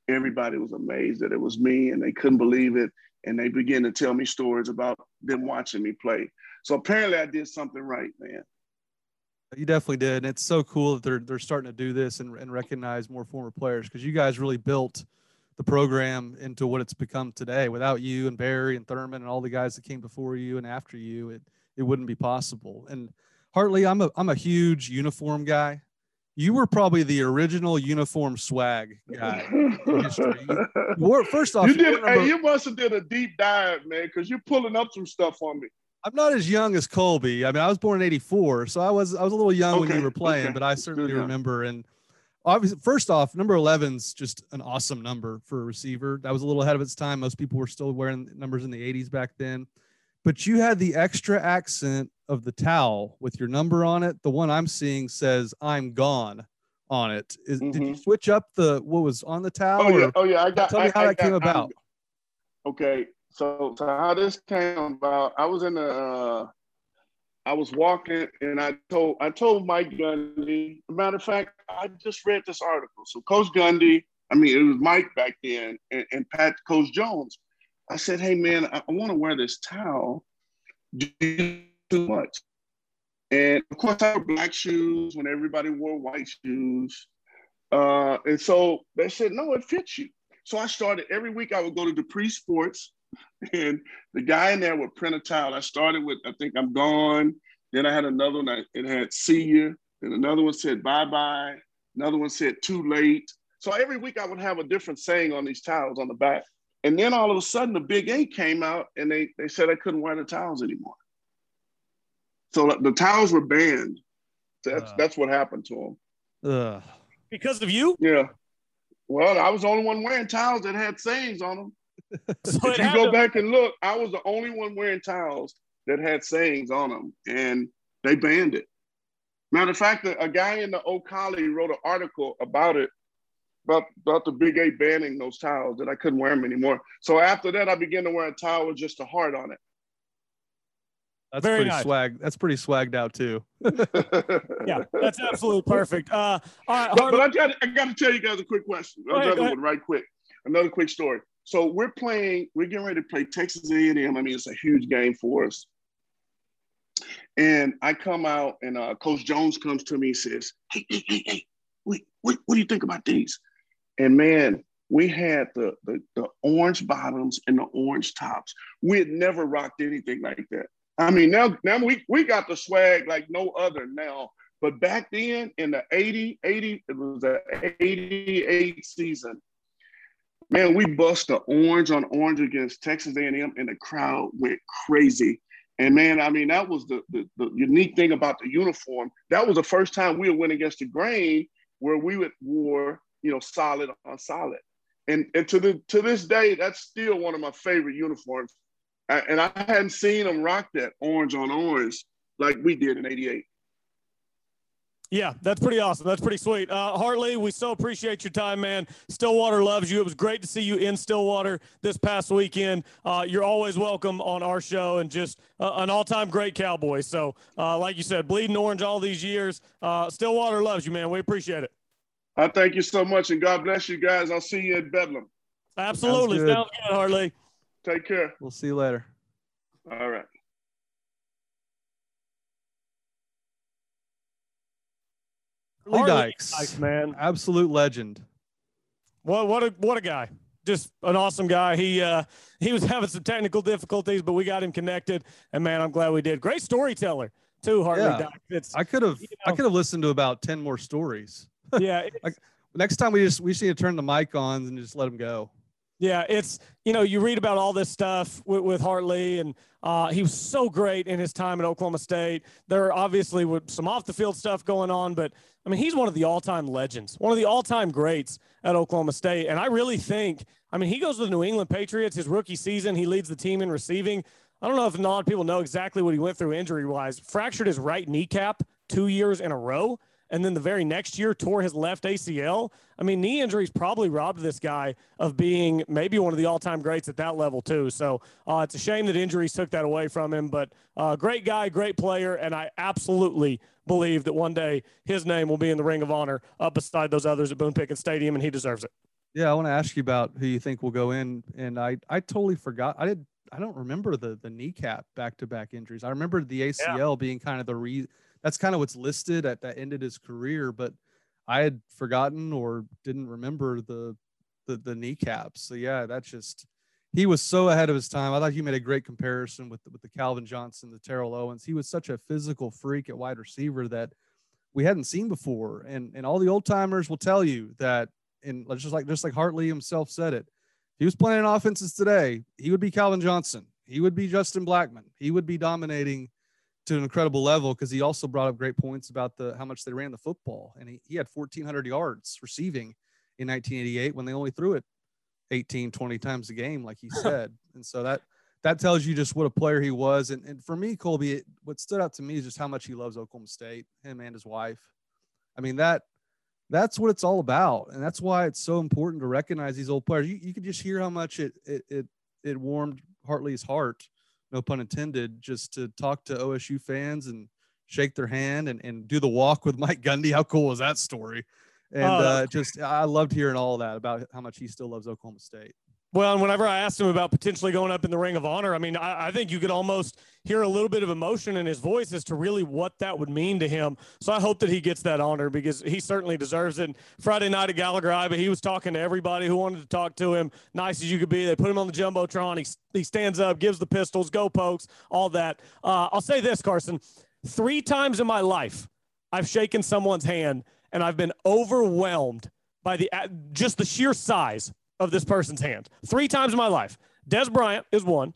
everybody was amazed that it was me and they couldn't believe it. And they began to tell me stories about them watching me play. So apparently I did something right, man. You definitely did. And it's so cool that they're they're starting to do this and, and recognize more former players because you guys really built the program into what it's become today. Without you and Barry and Thurman and all the guys that came before you and after you, it it wouldn't be possible. And Hart Lee, I'm a I'm a huge uniform guy. You were probably the original uniform swag guy in history. You, <laughs> wore, first off, you, did, hey, you must have did a deep dive, man, because you're pulling up some stuff on me. I'm not as young as Colby. I mean, I was born in '84, so I was I was a little young okay. when you were playing, okay. but I certainly remember. And obviously, first off, number 11's just an awesome number for a receiver. That was a little ahead of its time. Most people were still wearing numbers in the '80s back then. But you had the extra accent of the towel with your number on it. The one I'm seeing says "I'm gone" on it. Is, Did you Mhm. switch up the what was on the towel? Oh yeah, oh yeah. I got. tell me I- how I that came I'm- about. Okay, so so how this came about? I was in the. Uh, I was walking, and I told I told Mike Gundy. Matter of fact, I just read this article. So Coach Gundy, I mean, it was Mike back then, and, and Pat Coach Jones. I said, "Hey man, I, I want to wear this towel. Do you too much?" And of course, I wore black shoes when everybody wore white shoes. Uh, and so they said, "No, it fits you." So I started every week. I would go to Dupree Sports, and the guy in there would print a towel. I started with, I think I'm gone. Then I had another one. that It had see you. Then another one said bye bye. Another one said too late. So every week I would have a different saying on these towels on the back. And then all of a sudden the Big Eight came out and they they said I couldn't wear the towels anymore. So the towels were banned. That's Uh. that's what happened to them. Ugh. Because of you? Yeah. Well, I was the only one wearing towels that had sayings on them. So if you go to- back and look, I was the only one wearing towels that had sayings on them, and they banned it. Matter of fact, a a guy in the O'Colly wrote an article about it, about, about the Big Eight banning those towels that I couldn't wear them anymore. So after that, I began to wear a towel with just a heart on it. That's Very pretty nice. swag. That's pretty swagged out too. <laughs> yeah, that's absolutely perfect. Uh, all right, But, but I got I got to tell you guys a quick question. Go ahead, Another go ahead. one, right quick. Another quick story. So we're playing. We're getting ready to play Texas A&M. I mean, it's a huge game for us. And I come out, and uh, Coach Jones comes to me and says, "Hey, hey, hey, hey, wait, what, what do you think about these?" And man, we had the, the the orange bottoms and the orange tops. We had never rocked anything like that. I mean, now now we we got the swag like no other now. But back then in the 80, 80, it was the 88 season. Man, we bust the orange on orange against Texas A&M and the crowd went crazy. And man, I mean, that was the, the, the unique thing about the uniform. That was the first time we went against the grain where we would wore, you know, solid on solid. And, and to the to this day, that's still one of my favorite uniforms. And I hadn't seen them rock that orange on orange like we did in 88. Yeah, that's pretty awesome. That's pretty sweet. Uh, Hart Lee, we so appreciate your time, man. Stillwater loves you. It was great to see you in Stillwater this past weekend. Uh, you're always welcome on our show and just uh, an all time great cowboy. So, uh, like you said, bleeding orange all these years. Uh, Stillwater loves you, man. We appreciate it. I thank you so much, and God bless you guys. I'll see you at Bedlam. Absolutely. good. Sounds good, Hart Lee. Take care. We'll see you later. All right. Lee Hart Lee Dykes, Dykes, man. absolute legend. What what a what a guy. Just an awesome guy. He uh he was <laughs> having some technical difficulties, but we got him connected. And man, I'm glad we did. Great storyteller too, Hart Lee Yeah. Dykes. It's I could have You I could have listened to about 10 more stories. yeah, <laughs> it's, Next time we just we just need to turn the mic on and just let him go. Yeah, it's you know, you read about all this stuff with, with Hart Lee and uh he was so great in his time at Oklahoma State. There obviously with some off the field stuff going on, but I mean, he's one of the all-time legends, one of the all-time greats at Oklahoma State. And I really think, I mean, he goes to the New England Patriots his rookie season. He leads the team in receiving. I don't know if a lot of people know exactly what he went through injury-wise. Fractured his right kneecap two years in a row, and then the very next year tore his left ACL. I mean, knee injuries probably robbed this guy of being maybe one of the all-time greats at that level too. So uh, it's a shame that injuries took that away from him. But uh, great guy, great player, and I absolutely believe that one day his name will be in the Ring of Honor up beside those others at Boone Pickens Stadium, and he deserves it. Yeah, I want to ask you about who you think will go in, and I I totally forgot. I did. I don't remember the the kneecap back to back injuries. I remember the ACL being kind of the re. That's kind of what's listed at that ended his career, but I had forgotten or didn't remember the the the kneecaps. So yeah, that's just he was so ahead of his time. I thought you made a great comparison with with the Calvin Johnson, the Terrell Owens. He was such a physical freak at wide receiver that we hadn't seen before, and and all the old timers will tell you that and just like just like Hart Lee himself said it. He was playing offenses today, he would be Calvin Johnson. He would be Justin Blackmon. He would be dominating to an incredible level because he also brought up great points about the how much they ran the football. And he, he had 1,400 yards receiving in 1988 when they only threw it 18, 20 times a game, like he <laughs> said. and so that that tells you just what a player he was. And, and for me, Colby, it, what stood out to me is just how much he loves Oklahoma State, him and his wife. I mean, that that's what it's all about. And that's why it's so important to recognize these old players. You, you could just hear how much it, it, it, it warmed Hart Lee's heart, no pun intended, just to talk to OSU fans and shake their hand and, and do the walk with Mike Gundy. How cool was that story? And oh, uh, just, I loved hearing all that about how much he still loves Oklahoma State. Well, and whenever I asked him about potentially going up in the Ring of Honor, I mean, I, I, think you could almost hear a little bit of emotion in his voice as to really what that would mean to him. So I hope that he gets that honor because he certainly deserves it. Friday night at Gallagher but he was talking to everybody who wanted to talk to him, nice as you could be. They put him on the jumbotron. He he stands up, gives the pistols, go pokes, all that. Uh, I'll say this, Carson: three times in my life, I've shaken someone's hand and I've been overwhelmed by the just the sheer size of this person's hand three times in my life. Dez Bryant is one,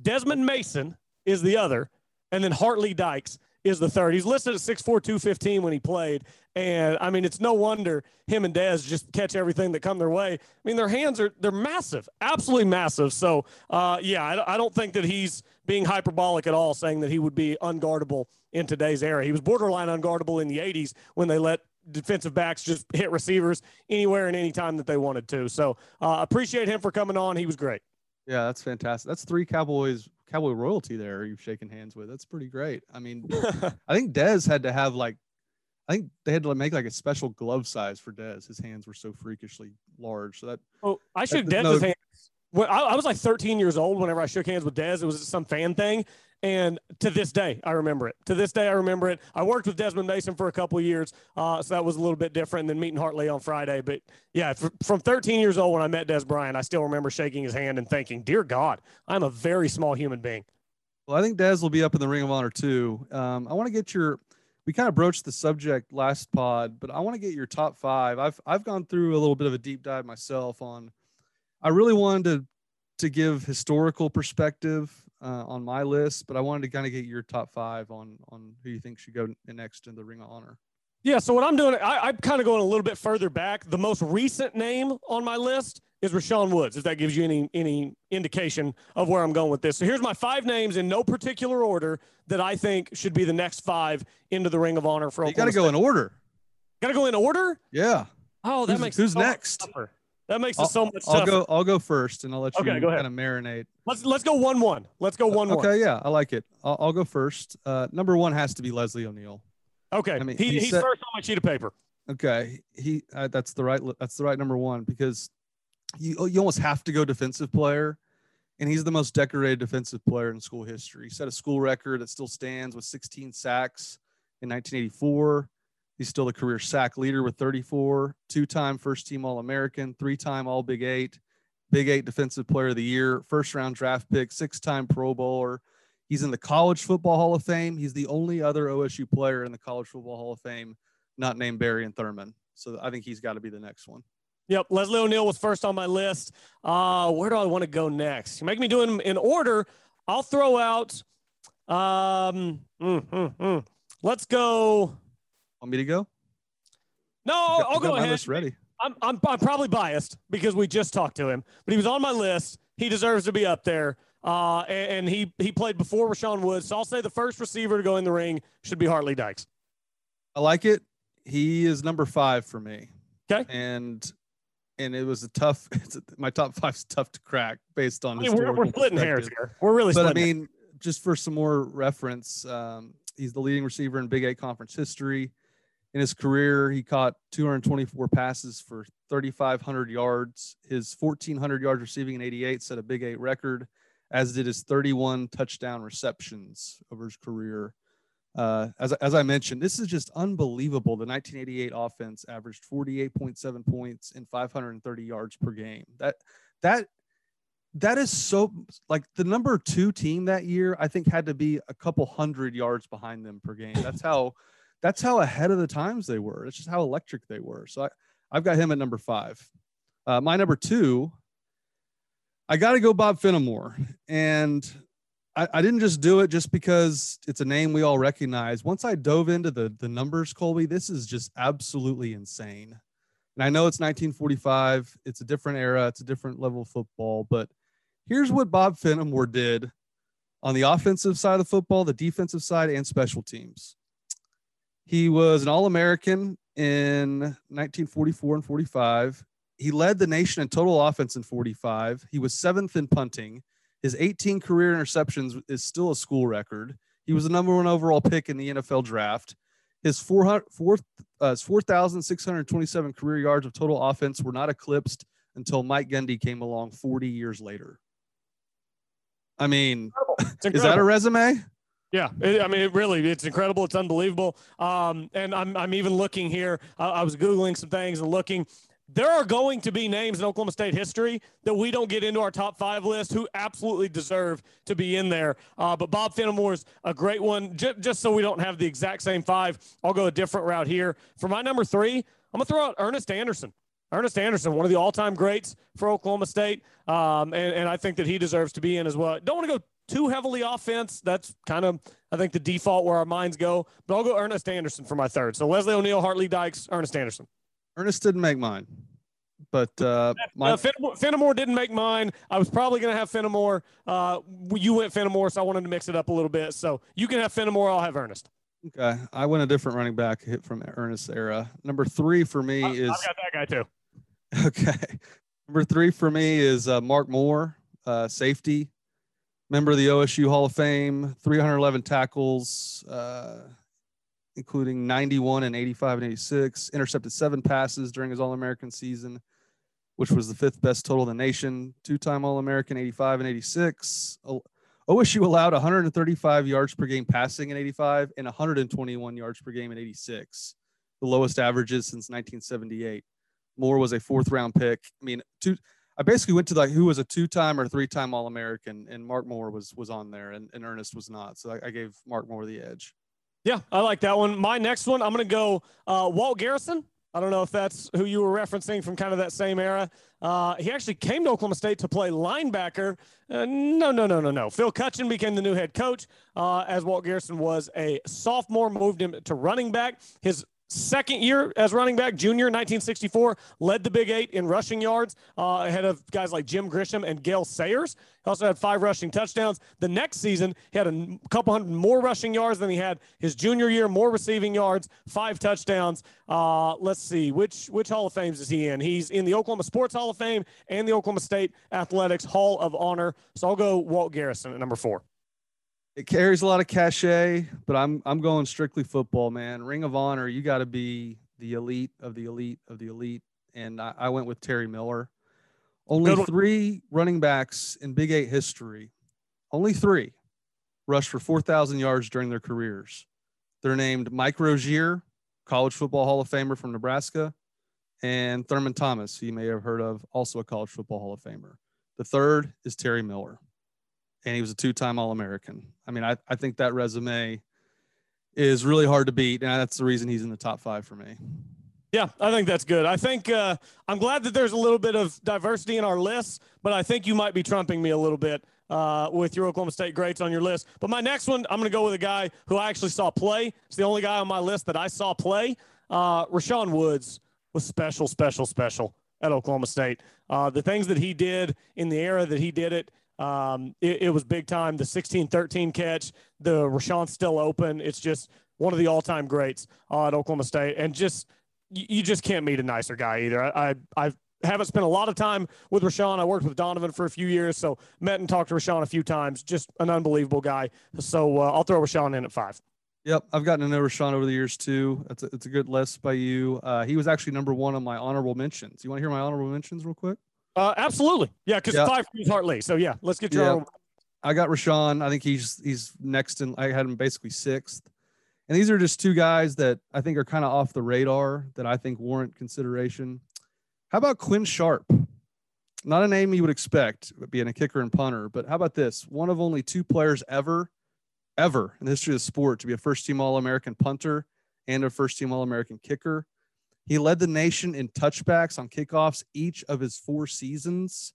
Desmond Mason is the other, and then Hart Lee Dykes is the third. He's listed at 6'4, 215 when he played. And I mean, it's no wonder him and Dez just catch everything that come their way. I mean, their hands are, they're massive, absolutely massive. So, uh, yeah, I, I don't think that he's being hyperbolic at all, saying that he would be unguardable in today's era. He was borderline unguardable in the 80s when they let defensive backs just <laughs> hit receivers anywhere and anytime that they wanted to. So uh, appreciate him for coming on. He was great. Yeah, that's fantastic. That's three Cowboys Cowboy royalty there you've shaken hands with. That's pretty great. I mean, <laughs> I think Dez had to have like I think they had to make like a special glove size for Dez. His hands were so freakishly large. So that Oh, I shook Dez's no, hands. Well, I, I was like 13 years old whenever I shook hands with Dez. It was some fan thing, and to this day, I remember it. To this day, I remember it. I worked with Desmond Mason for a couple years, uh, so that was a little bit different than meeting Hart Lee on Friday. But yeah, from 13 years old when I met Dez Bryant, I still remember shaking his hand and thinking, "Dear God, I'm a very small human being." Well, I think Des will be up in the Ring of Honor too. Um, I want to get your. We kind of broached the subject last pod, but I want to get your top five. I've I've gone through a little bit of a deep dive myself on. I really wanted to to give historical perspective uh, on my list, but I wanted to kind of get your top five on on who you think should go next in the Ring of Honor. Yeah, so what I'm doing, I, am kind of going a little bit further back. The most recent name on my list is Rashaun Woods, if that gives you any any indication of where I'm going with this. So here's my five names in no particular order that I think should be the next five into the Ring of Honor for. You got to go in order. Got to go in order. Yeah. Oh, that who's, makes who's next? Tougher. That makes it so much. I'll tougher. go. I'll go first, and I'll let you okay, go ahead. kind of marinate. Let's let's go one one. Let's go one okay, one. Okay, yeah, I like it. I'll, I'll go first. Uh, number one has to be Leslie O'Neal. Okay, I mean, he, he he's first on my sheet of paper. Okay, he uh, that's the right that's the right number one because you you almost have to go defensive player, and he's the most decorated defensive player in school history. He set a school record that still stands with 16 sacks in 1984. He's still the career sack leader with 34, two time first team All American, three time All Big Eight, Big Eight Defensive Player of the Year, first round draft pick, six time Pro Bowler. He's in the College Football Hall of Fame. He's the only other OSU player in the College Football Hall of Fame not named Barry and Thurman. So I think he's got to be the next one. Yep, Leslie O'Neal was first on my list. Uh, where do I want to go next? You make me do them in order. I'll throw out. Um, mm, mm, mm. Let's go. Want me to go? No, I'll, I'll go ahead. List ready. I'm, I'm, I'm probably biased because we just talked to him, but he was on my list. He deserves to be up there. Uh, and, and, he he played before Rashaun Woods. So I'll say the first receiver to go in the ring should be Hart Lee Dykes. I like it. He is number five for me. Okay. And and it was a tough. <laughs> It's a, my top five is tough to crack based on. I mean, we're, we're splitting hairs here. We're really. But I mean, hairs. just for some more reference, um, he's the leading receiver in Big Eight conference history in his career, he caught 224 passes for 3,500 yards. His 1,400 yards receiving in 88 set a Big Eight record, as did his 31 touchdown receptions over his career. Uh, as, as I mentioned, this is just unbelievable. The 1988 offense averaged 48.7 points and 530 yards per game. That that that is so like the number two team that year. I think had to be a couple hundred yards behind them per game. That's how that's how ahead of the times they were. It's just how electric they were. So I, I've got him at number five. Uh, my number two, I got to go Bob Fenimore. And I, I, didn't just do it just because it's a name we all recognize. Once I dove into the, the numbers, Colby, this is just absolutely insane. And I know it's 1945, it's a different era, it's a different level of football, but Here's what Bob Fenimore did on the offensive side of the football, the defensive side, and special teams. He was an All American in 1944 and 45. He led the nation in total offense in 45. He was seventh in punting. His 18 career interceptions is still a school record. He was the number one overall pick in the NFL draft. His 4,627 uh, career yards of total offense were not eclipsed until Mike Gundy came along 40 years later. I mean, <laughs> is that a resume? Yeah, I mean, it really, it's incredible. It's unbelievable. Um, and I'm, I'm even looking here. I, I was Googling some things and looking there are going to be names in Oklahoma State history that we don't get into our top five list who absolutely deserve to be in there. Uh, but Bob Fenimore's a great one. J- just so we don't have the exact same five, I'll go a different route here. For my number three, I'm going to throw out Ernest Anderson. Ernest Anderson, one of the all-time greats for Oklahoma State, um, and, and I think that he deserves to be in as well. Don't want to go too heavily offense. That's kind of, I think, the default where our minds go. But I'll go Ernest Anderson for my third. So Leslie O'Neal, Hart Lee Dykes, Ernest Anderson. Ernest didn't make mine, but uh, my uh, Fenimore, Fenimore, didn't make mine. I was probably going to have Fenimore. Uh, you went Fenimore, so I wanted to mix it up a little bit. So you can have Fenimore. I'll have Ernest. Okay, I went a different running back hit from Ernest era. Number three for me I, is. I've got that guy too. <laughs> Okay, number three for me is uh, Mark Moore, uh, safety, member of the OSU Hall of Fame, 311 tackles uh, including 91 and 85 and 86, intercepted seven passes during his All American season, which was the fifth best total in the nation, two time All American 85 and 86. OSU allowed 135 yards per game passing in 85 and 121 yards per game in 86, the lowest averages since 1978. Moore was a fourth round pick. I mean, two. I basically went to like who was a two-time or three-time All-American, and Mark Moore was was on there, and, and Ernest was not. So I, I gave Mark Moore the edge. Yeah, I like that one. My next one, I'm going to go uh, Walt Garrison. I don't know if that's who you were referencing from kind of that same era. Uh, he actually came to Oklahoma State to play linebacker. Uh, no, no, no, no, no. Phil Cutchin became the new head coach uh, as Walt Garrison was a sophomore, moved him to running back. His second year as running back, junior, 1964, led the Big Eight in rushing yards uh, ahead of guys like Jim Grisham and Gale Sayers. He also had five rushing touchdowns. The next season, he had a couple hundred more rushing yards than he had his junior year, more receiving yards, five touchdowns. Uh, let's see, which which Hall of Fames is he in? He's in the Oklahoma Sports Hall of Fame and the Oklahoma State Athletics Hall of Honor. So I'll go Walt Garrison at number four it carries a lot of cachet, but I'm I'm going strictly football, man. Ring of Honor, you got to be the elite of the elite of the elite, and I, I went with Terry Miller. Only three running backs in Big Eight history, only three, rushed for 4,000 yards during their careers. They're named Mike Rozier, College Football Hall of Famer from Nebraska, and Thurman Thomas, you may have heard of, also a College Football Hall of Famer. The third is Terry Miller and he was a two-time All-American. I mean, I, I think that resume is really hard to beat, and that's the reason he's in the top five for me. Yeah, I think that's good. I think uh, I'm glad that there's a little bit of diversity in our list, but I think you might be trumping me a little bit uh, with your Oklahoma State greats on your list. But my next one, I'm going to go with a guy who I actually saw play. It's the only guy on my list that I saw play. Uh, Rashaun Woods was special, special, special at Oklahoma State. Uh, the things that he did in the era that he did it, um, it, it, was big time. The 16 13 catch, the Rashaun still open. It's just one of the all time greats uh, at Oklahoma State. And just, you, you, just can't meet a nicer guy either. I, I, I've, haven't spent a lot of time with Rashaun. I worked with Donovan for a few years, so met and talked to Rashaun a few times. Just an unbelievable guy. So uh, I'll throw Rashaun in at five. Yep, I've gotten to know Rashaun over the years too. It's a, it's a good list by you. Uh, he was actually number one on my honorable mentions. You want to hear my honorable mentions real quick? Uh, absolutely. Yeah, because yeah. five is Hart Lee. So yeah, let's get your. Yeah. I got Rashaun. I think he's he's next, and I had him basically sixth. And these are just two guys that I think are kind of off the radar that I think warrant consideration. How about Quinn Sharp? Not a name you would expect being a kicker and punter, but how about this? One of only two players ever, ever in the history of the sport to be a first team All American punter and a first team All American kicker. He led the nation in touchbacks on kickoffs each of his four seasons,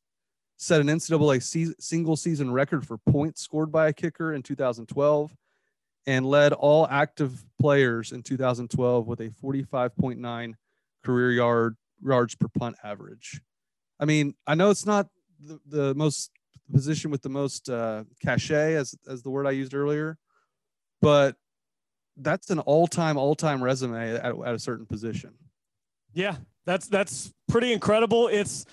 set an NCAA se- single season record for points scored by a kicker in 2012, and led all active players in 2012 with a 45.9 career yard yards per punt average. I mean, I know it's not the, the most position with the most uh, cachet, as as the word I used earlier, but that's an all-time all-time resume at, at a certain position. Yeah, that's that's pretty incredible. It's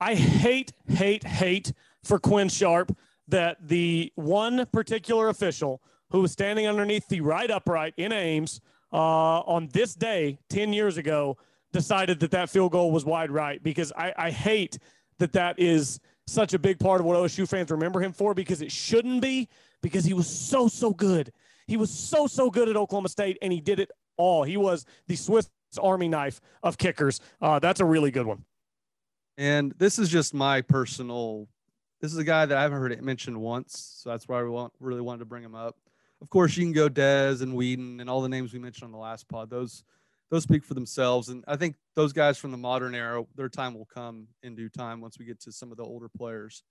I hate hate hate for Quinn Sharp that the one particular official who was standing underneath the right upright in Ames uh, on this day 10 years ago decided that that field goal was wide right because I, I hate that that is such a big part of what OSU fans remember him for because it shouldn't be because he was so so good. He was so so good at Oklahoma State and he did it all. He was the Swiss Army knife of kickers. Uh, that's a really good one. And this is just my personal. This is a guy that I haven't heard it mentioned once, so that's why we want really wanted to bring him up. Of course, you can go Dez and Weeden and all the names we mentioned on the last pod. Those those speak for themselves, and I think those guys from the modern era, their time will come in due time once we get to some of the older players.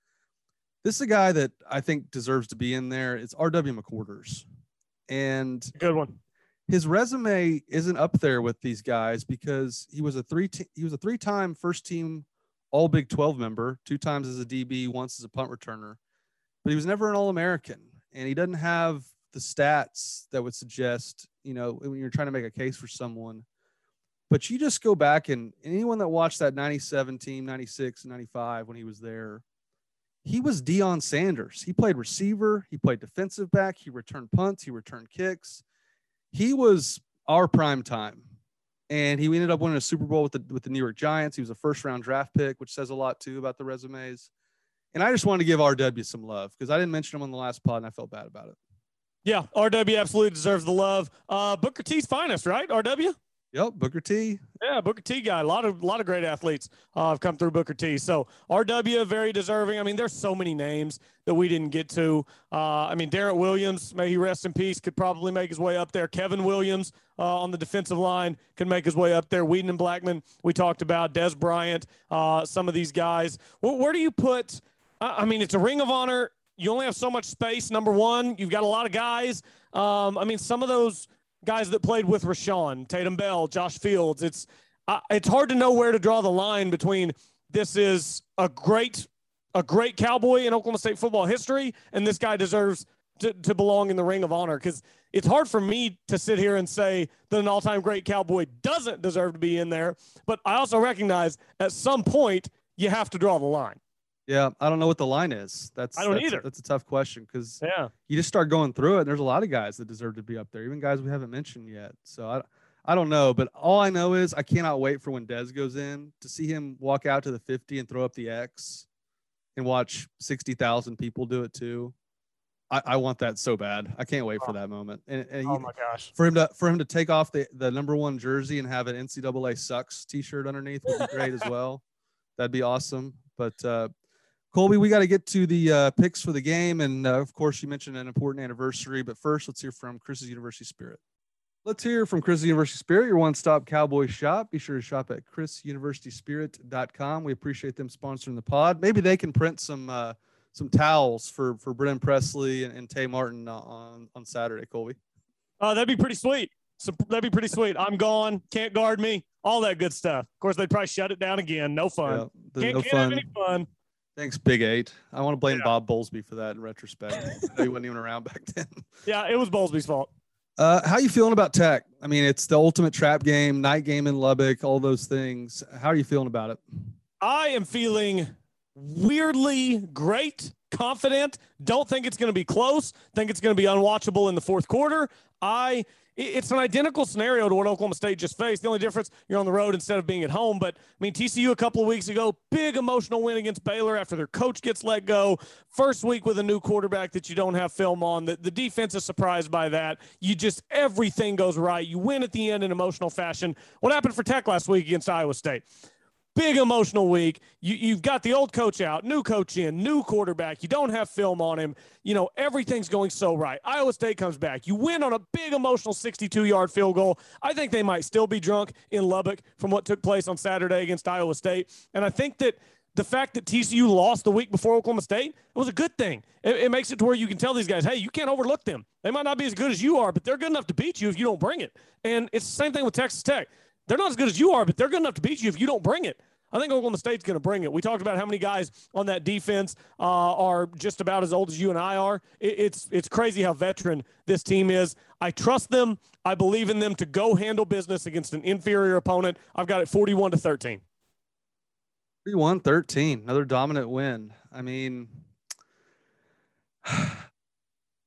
This is a guy that I think deserves to be in there. It's R.W. McQuarters, and good one. His resume isn't up there with these guys because he was a three te- he was a three time first team All Big Twelve member, two times as a DB, once as a punt returner, but he was never an All American, and he doesn't have the stats that would suggest, you know, when you're trying to make a case for someone. But you just go back and anyone that watched that 97 team, 96, 95 when he was there, he was Deion Sanders. He played receiver, he played defensive back, he returned punts, he returned kicks. He was our prime time. And he ended up winning a Super Bowl with the with the New York Giants. He was a first round draft pick, which says a lot too about the resumes. And I just wanted to give RW some love because I didn't mention him on the last pod and I felt bad about it. Yeah, RW absolutely deserves the love. Uh, Booker T's finest, right? RW. Yep, Booker T. Yeah, Booker T guy. A lot of lot of great athletes uh, have come through Booker T. So RW very deserving. I mean, there's so many names that we didn't get to. Uh, I mean, Darrent Williams, may he rest in peace, could probably make his way up there. Kevin Williams uh, on the defensive line can make his way up there. Weeden and Blackmon, we talked about. Dez Bryant, uh, some of these guys. Where, where do you put? I mean, it's a Ring of Honor you only have so much space. Number one, you've got a lot of guys. Um, I mean, some of those guys that played with Rashaun, Tatum Bell, Josh Fields. It's uh, it's hard to know where to draw the line between this is a great a great cowboy in Oklahoma State football history, and this guy deserves to, to belong in the Ring of Honor because it's hard for me to sit here and say that an all-time great cowboy doesn't deserve to be in there. But I also recognize at some point you have to draw the line. Yeah, I don't know what the line is. That's I don't that's, either. That's a tough question because yeah, you just start going through it. And there's a lot of guys that deserve to be up there, even guys we haven't mentioned yet. So I, I don't know, but all I know is I cannot wait for when Dez goes in to see him walk out to the 50 and throw up the X, and watch 60,000 people do it too. I, I, want that so bad. I can't wait for that moment. And, and oh my gosh, for him to for him to take off the the number one jersey and have an NCAA sucks T-shirt underneath would be great as <laughs> well. That'd be awesome. But uh, Colby, we got to get to the uh, picks for the game. And uh, of course, you mentioned an important anniversary. But first, let's hear from Chris's University Spirit. Let's hear from Chris's University Spirit, your one stop cowboy shop. Be sure to shop at chrisuniversityspirit.com. We appreciate them sponsoring the pod. Maybe they can print some. Uh, some towels for for Brennan Presley and, and Tay Martin on on Saturday, Colby. Oh, that'd be pretty sweet. So that'd be pretty sweet. I'm gone. Can't guard me. All that good stuff. Of course, they'd probably shut it down again. No fun. Yeah, can't, no can't fun. have any fun. Thanks, Big Eight. I want to blame yeah. Bob Bowlesby for that in retrospect. <laughs> he wasn't even around back then. Yeah, it was Bowlesby's fault. Uh, how you feeling about Tech? I mean, it's the ultimate trap game, night game in Lubbock, all those things. How are you feeling about it? I am feeling weirdly great, confident. Don't think it's going to be close. Think it's going to be unwatchable in the fourth quarter. I it's an identical scenario to what Oklahoma State just faced. The only difference, you're on the road instead of being at home. But I mean, TCU a couple of weeks ago, big emotional win against Baylor after their coach gets let go. First week with a new quarterback that you don't have film on. The, the defense is surprised by that. You just, everything goes right. You win at the end in emotional fashion. What happened for Tech last week against Iowa State? Big emotional week. You, you've got the old coach out, new coach in, new quarterback. You don't have film on him. You know, everything's going so right. Iowa State comes back. You win on a big emotional 62 yard field goal. I think they might still be drunk in Lubbock from what took place on Saturday against Iowa State. And I think that the fact that TCU lost the week before Oklahoma State it was a good thing. It, it, makes it to where you can tell these guys, hey, you can't overlook them. They might not be as good as you are, but they're good enough to beat you if you don't bring it. And it's the same thing with Texas Tech. They're not as good as you are, but they're good enough to beat you if you don't bring it. I think Oklahoma State's going to bring it. We talked about how many guys on that defense uh, are just about as old as you and I are. It, it's it's crazy how veteran this team is. I trust them. I believe in them to go handle business against an inferior opponent. I've got it 41 to 13. 31 13, another dominant win. I mean, <sighs>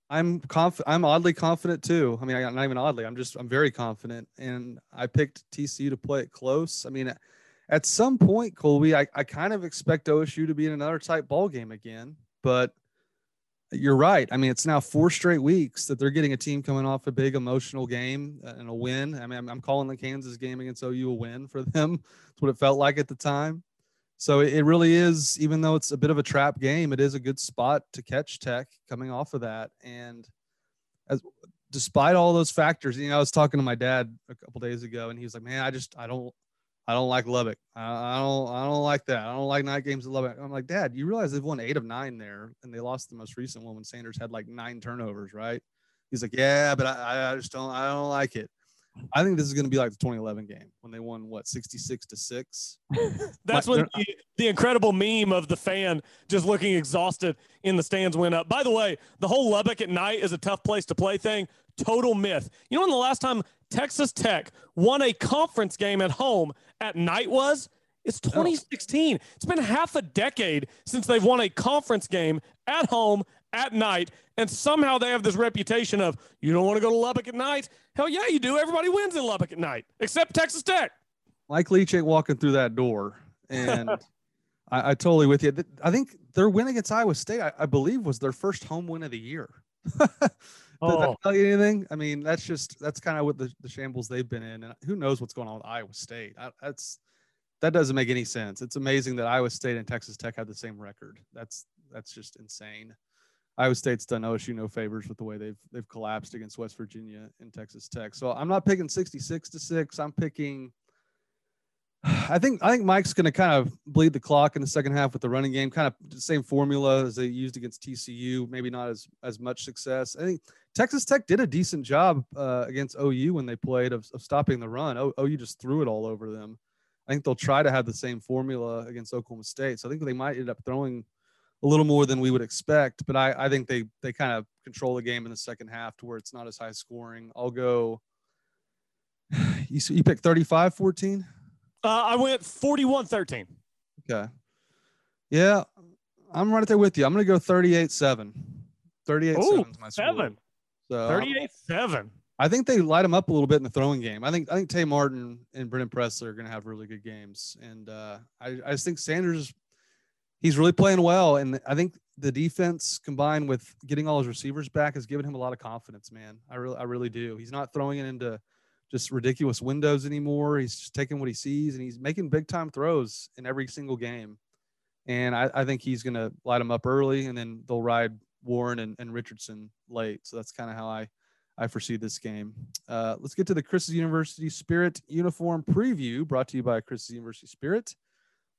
I'm confident. I'm oddly confident too. I mean, I not even oddly. I'm just I'm very confident, and I picked TCU to play it close. I mean, at some point, Colby, I, I kind of expect OSU to be in another tight ball game again. But you're right. I mean, it's now four straight weeks that they're getting a team coming off a big emotional game and a win. I mean, I'm, I'm calling the Kansas game against OU a win for them. <laughs> That's what it felt like at the time. So it really is, even though it's a bit of a trap game, it is a good spot to catch Tech coming off of that. And as despite all those factors, you know, I was talking to my dad a couple days ago, and he was like, "Man, I just I don't I don't like Lubbock. I, I don't I don't like that. I don't like night games at Lubbock." I'm like, "Dad, you realize they've won eight of nine there, and they lost the most recent one when Sanders had like nine turnovers, right?" He's like, "Yeah, but I, I just don't I don't like it." I think this is going to be like the 2011 game when they won what 66 to six. <laughs> That's when the, the, incredible meme of the fan just looking exhausted in the stands went up. By the way, the whole Lubbock at night is a tough place to play thing. Total myth. You know when the last time Texas Tech won a conference game at home at night was? It's 2016. It's been half a decade since they've won a conference game at home at night, and somehow they have this reputation of you don't want to go to Lubbock at night. Hell yeah, you do. Everybody wins in Lubbock at night, except Texas Tech. Mike Leach ain't walking through that door, and <laughs> I, I, totally with you. I think their win against Iowa State, I, I believe, was their first home win of the year. <laughs> Does oh. that tell you anything? I mean, that's just that's kind of what the, the shambles they've been in, and who knows what's going on with Iowa State. I, that's that doesn't make any sense. It's amazing that Iowa State and Texas Tech have the same record. That's that's just insane. Iowa State's done OSU no favors with the way they've they've collapsed against West Virginia and Texas Tech. So I'm not picking 66 to six. I'm picking. <sighs> I think I think Mike's going to kind of bleed the clock in the second half with the running game, kind of the same formula as they used against TCU. Maybe not as as much success. I think Texas Tech did a decent job uh, against OU when they played of, of stopping the run. O, OU just threw it all over them. I think they'll try to have the same formula against Oklahoma State. So I think they might end up throwing a little more than we would expect. But I, I think they they kind of control the game in the second half to where it's not as high scoring. I'll go. <sighs> You you picked 35 14? Uh, I went 41 13. Okay. Yeah, I'm right there with you. I'm going to go 38 7. 38 7 is my score. Seven. So 38 7. I think they light them up a little bit in the throwing game. I think I think Tay Martin and Brennan Presley are going to have really good games, and uh, I, I just think Sanders he's really playing well. And I think the defense combined with getting all his receivers back has given him a lot of confidence, man. I really, I really do. He's not throwing it into just ridiculous windows anymore. He's just taking what he sees and he's making big time throws in every single game. And I, I think he's going to light them up early and then they'll ride Warren and, and Richardson late. So that's kind of how I, I foresee this game. Uh, let's get to the Chris's University Spirit uniform preview brought to you by Chris's University Spirit.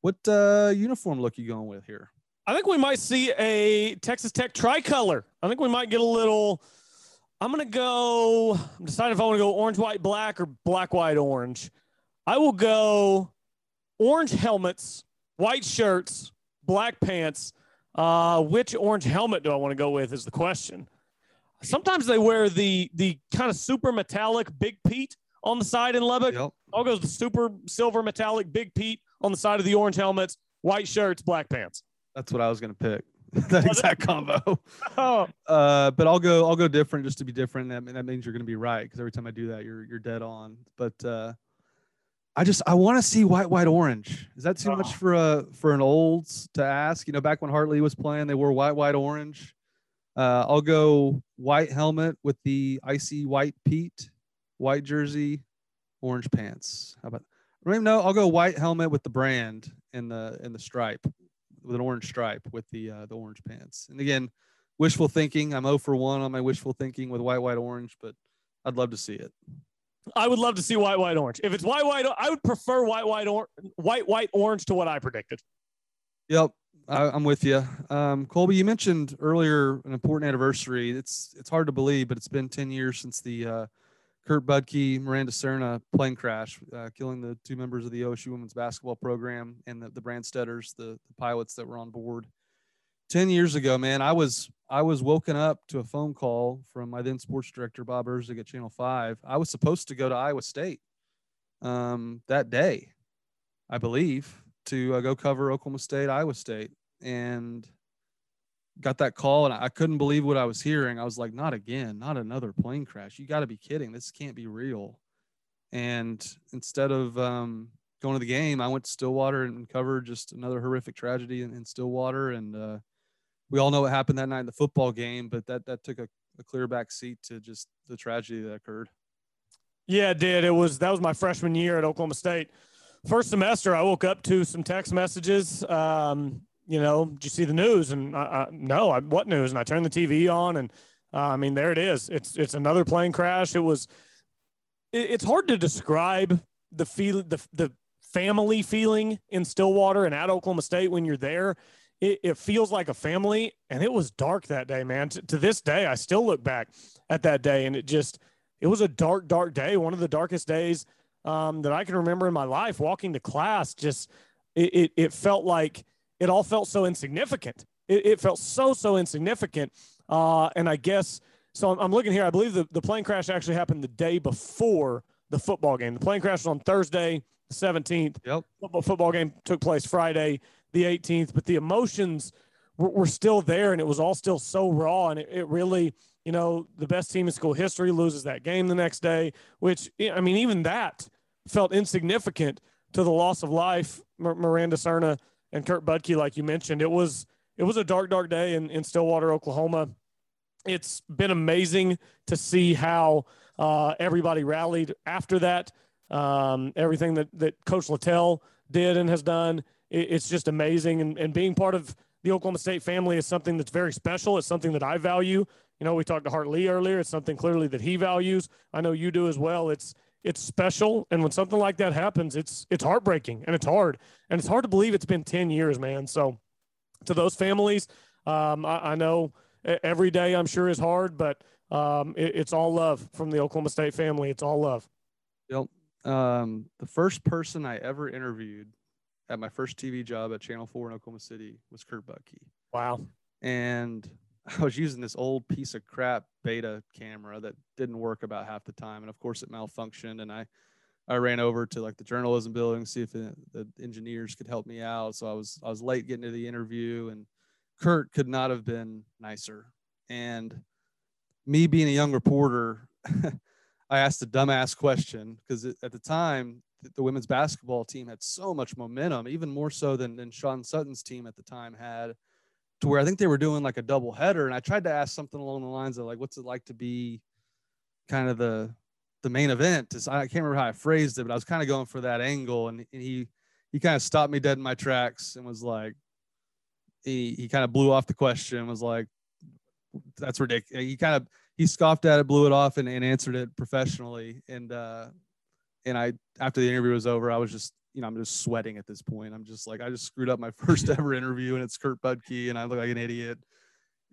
What uh, uniform look you going with here? I think we might see a Texas Tech tricolor. I think we might get a little. I'm gonna go. I'm deciding if I want to go orange, white, black, or black, white, orange. I will go orange helmets, white shirts, black pants. Uh, which orange helmet do I want to go with? Is the question. Sometimes they wear the the kind of super metallic Big Pete on the side in Lubbock. Yep. I'll go the super silver metallic Big Pete on the side of the orange helmets, white shirts, black pants. That's what I was going to pick. <laughs> that exact combo. <laughs> oh. Uh, but I'll go. I'll go different just to be different. That that means you're going to be right because every time I do that, you're you're dead on. But uh, I just I want to see white, white, orange. Is that too oh. much for a for an olds to ask? You know, back when Hart Lee was playing, they wore white, white, orange. Uh, I'll go white helmet with the icy white Pete, white jersey, orange pants. How about? No, I'll go white helmet with the brand and the and the stripe with an orange stripe with the uh, the orange pants. And again, wishful thinking. I'm 0 for one on my wishful thinking with white, white, orange, but I'd love to see it. I would love to see white, white, orange. If it's white, white, I would prefer white, white, or white, white, orange to what I predicted. Yep, I, am with you, um, Colby. You mentioned earlier an important anniversary. It's it's hard to believe, but it's been 10 years since the uh, Kurt Budke, Miranda Serna plane crash, uh, killing the two members of the OSU women's basketball program and the, the Branstetters, the, the pilots that were on board. 10 years ago, man, I was I was woken up to a phone call from my then sports director, Bob Erzig at Channel 5. I was supposed to go to Iowa State um, that day, I believe, to uh, go cover Oklahoma State, Iowa State. And got that call and I couldn't believe what I was hearing. I was like, not again, not another plane crash. You got to be kidding. This can't be real. And instead of um, going to the game, I went to Stillwater and covered just another horrific tragedy in, in Stillwater. And uh, we all know what happened that night in the football game, but that that took a, a clear back seat to just the tragedy that occurred. Yeah, it did. It was that was my freshman year at Oklahoma State. First semester, I woke up to some text messages. Um, you know, did you see the news? And I, I, no, I, what news? And I turned the TV on, and uh, I mean, there it is. It's it's another plane crash. It was. It, it's hard to describe the feel the the family feeling in Stillwater and at Oklahoma State when you're there. It, it feels like a family, and it was dark that day, man. to, to this day, I still look back at that day, and it just it was a dark, dark day. One of the darkest days um, that I can remember in my life. Walking to class, just it, it, it felt like it all felt so insignificant. It, it felt so, so insignificant. Uh, and I guess, so I'm, I'm looking here. I believe the, the plane crash actually happened the day before the football game. The plane crash was on Thursday, the 17th. Yep. Football, football game took place Friday, the 18th. But the emotions were, were still there and it was all still so raw. And it, it really, you know, the best team in school history loses that game the next day, which, I mean, even that felt insignificant to the loss of life. Miranda Serna and Kurt Budke, like you mentioned, it was it was a dark, dark day in, in Stillwater, Oklahoma. It's been amazing to see how uh, everybody rallied after that. Um, everything that, that Coach Littell did and has done, it, it's just amazing. And, and being part of the Oklahoma State family is something that's very special. It's something that I value. You know, we talked to Hart Lee earlier. It's something clearly that he values. I know you do as well. It's it's special. And when something like that happens, it's it's heartbreaking and it's hard. And it's hard to believe it's been 10 years, man. So to those families, um, I, I, know every day I'm sure is hard, but um, it, it's all love from the Oklahoma State family. It's all love. Yep. Um, the first person I ever interviewed at my first TV job at Channel 4 in Oklahoma City was Kurt Budke. Wow. And <laughs> I was using this old piece of crap beta camera that didn't work about half the time, and of course it malfunctioned. And I, I ran over to like the journalism building to see if it, the engineers could help me out. So I was I was late getting to the interview, and Kurt could not have been nicer. And me being a young reporter, <laughs> I asked a dumbass question because at the time the women's basketball team had so much momentum, even more so than, than Sean Sutton's team at the time had to where I think they were doing like a double header. And I tried to ask something along the lines of like, what's it like to be kind of the the main event? I can't remember how I phrased it, but I was kind of going for that angle. And, and he he kind of stopped me dead in my tracks and was like, he he kind of blew off the question, was like, that's ridiculous. He kind of he scoffed at it, blew it off, and, and answered it professionally. And uh and I after the interview was over, I was just you know, I'm just sweating at this point. I'm just like, I just screwed up my <laughs> first ever interview and it's Kurt Budke and I look like an idiot.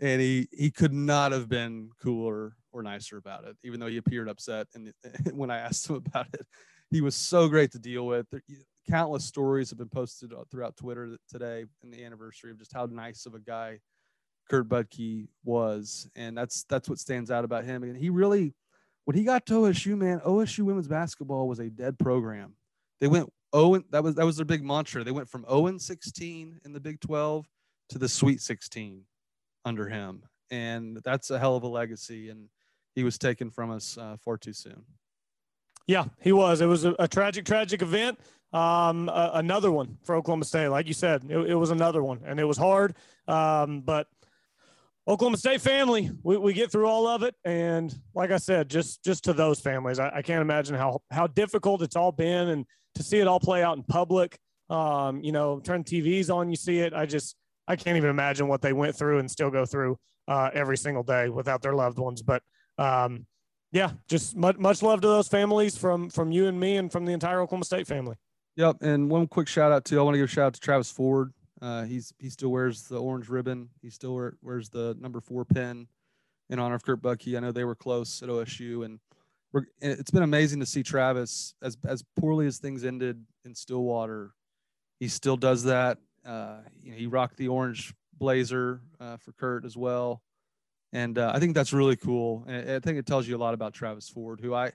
And he, he could not have been cooler or nicer about it, even though he appeared upset. And <laughs> when I asked him about it, he was so great to deal with. Countless stories have been posted throughout Twitter today in the anniversary of just how nice of a guy Kurt Budke was. And that's, that's what stands out about him. And he really, when he got to OSU, man, OSU women's basketball was a dead program. They went oh that was that was their big mantra. They went from 0 and 16 in the Big 12 to the Sweet 16 under him, and that's a hell of a legacy. And he was taken from us uh, far too soon. Yeah, he was. It was a, a tragic, tragic event. Um, uh, another one for Oklahoma State, like you said, it, it was another one, and it was hard. Um, but Oklahoma State family, we, we get through all of it, and like I said, just just to those families, I, I can't imagine how how difficult it's all been, and to see it all play out in public, um, you know, turn TVs on, you see it. I just, I can't even imagine what they went through and still go through uh, every single day without their loved ones. But um, yeah, just much, much love to those families from from you and me and from the entire Oklahoma State family. Yep, and one quick shout out too. I want to give a shout out to Travis Ford. Uh, he's he still wears the orange ribbon. He still wear, wears the number four pin in honor of Kurt Budke. I know they were close at OSU, and it's been amazing to see Travis as as poorly as things ended in Stillwater. He still does that. Uh, you know, he rocked the orange blazer uh, for Kurt as well, and uh, I think that's really cool. And I think it tells you a lot about Travis Ford, who I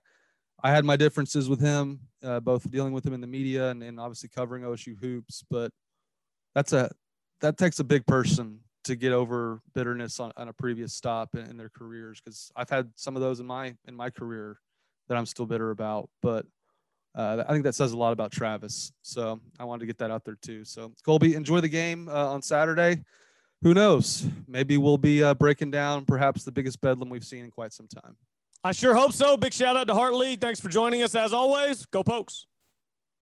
I had my differences with him, uh, both dealing with him in the media and, and obviously covering OSU hoops. But that's a that takes a big person to get over bitterness on, on a previous stop in, in their careers because I've had some of those in my in my career that I'm still bitter about. But uh, I think that says a lot about Travis. So I wanted to get that out there too. So Colby, enjoy the game uh, on Saturday. Who knows? Maybe we'll be uh, breaking down perhaps the biggest bedlam we've seen in quite some time. I sure hope so. Big shout out to Hart Lee. Thanks for joining us as always. Go Pokes.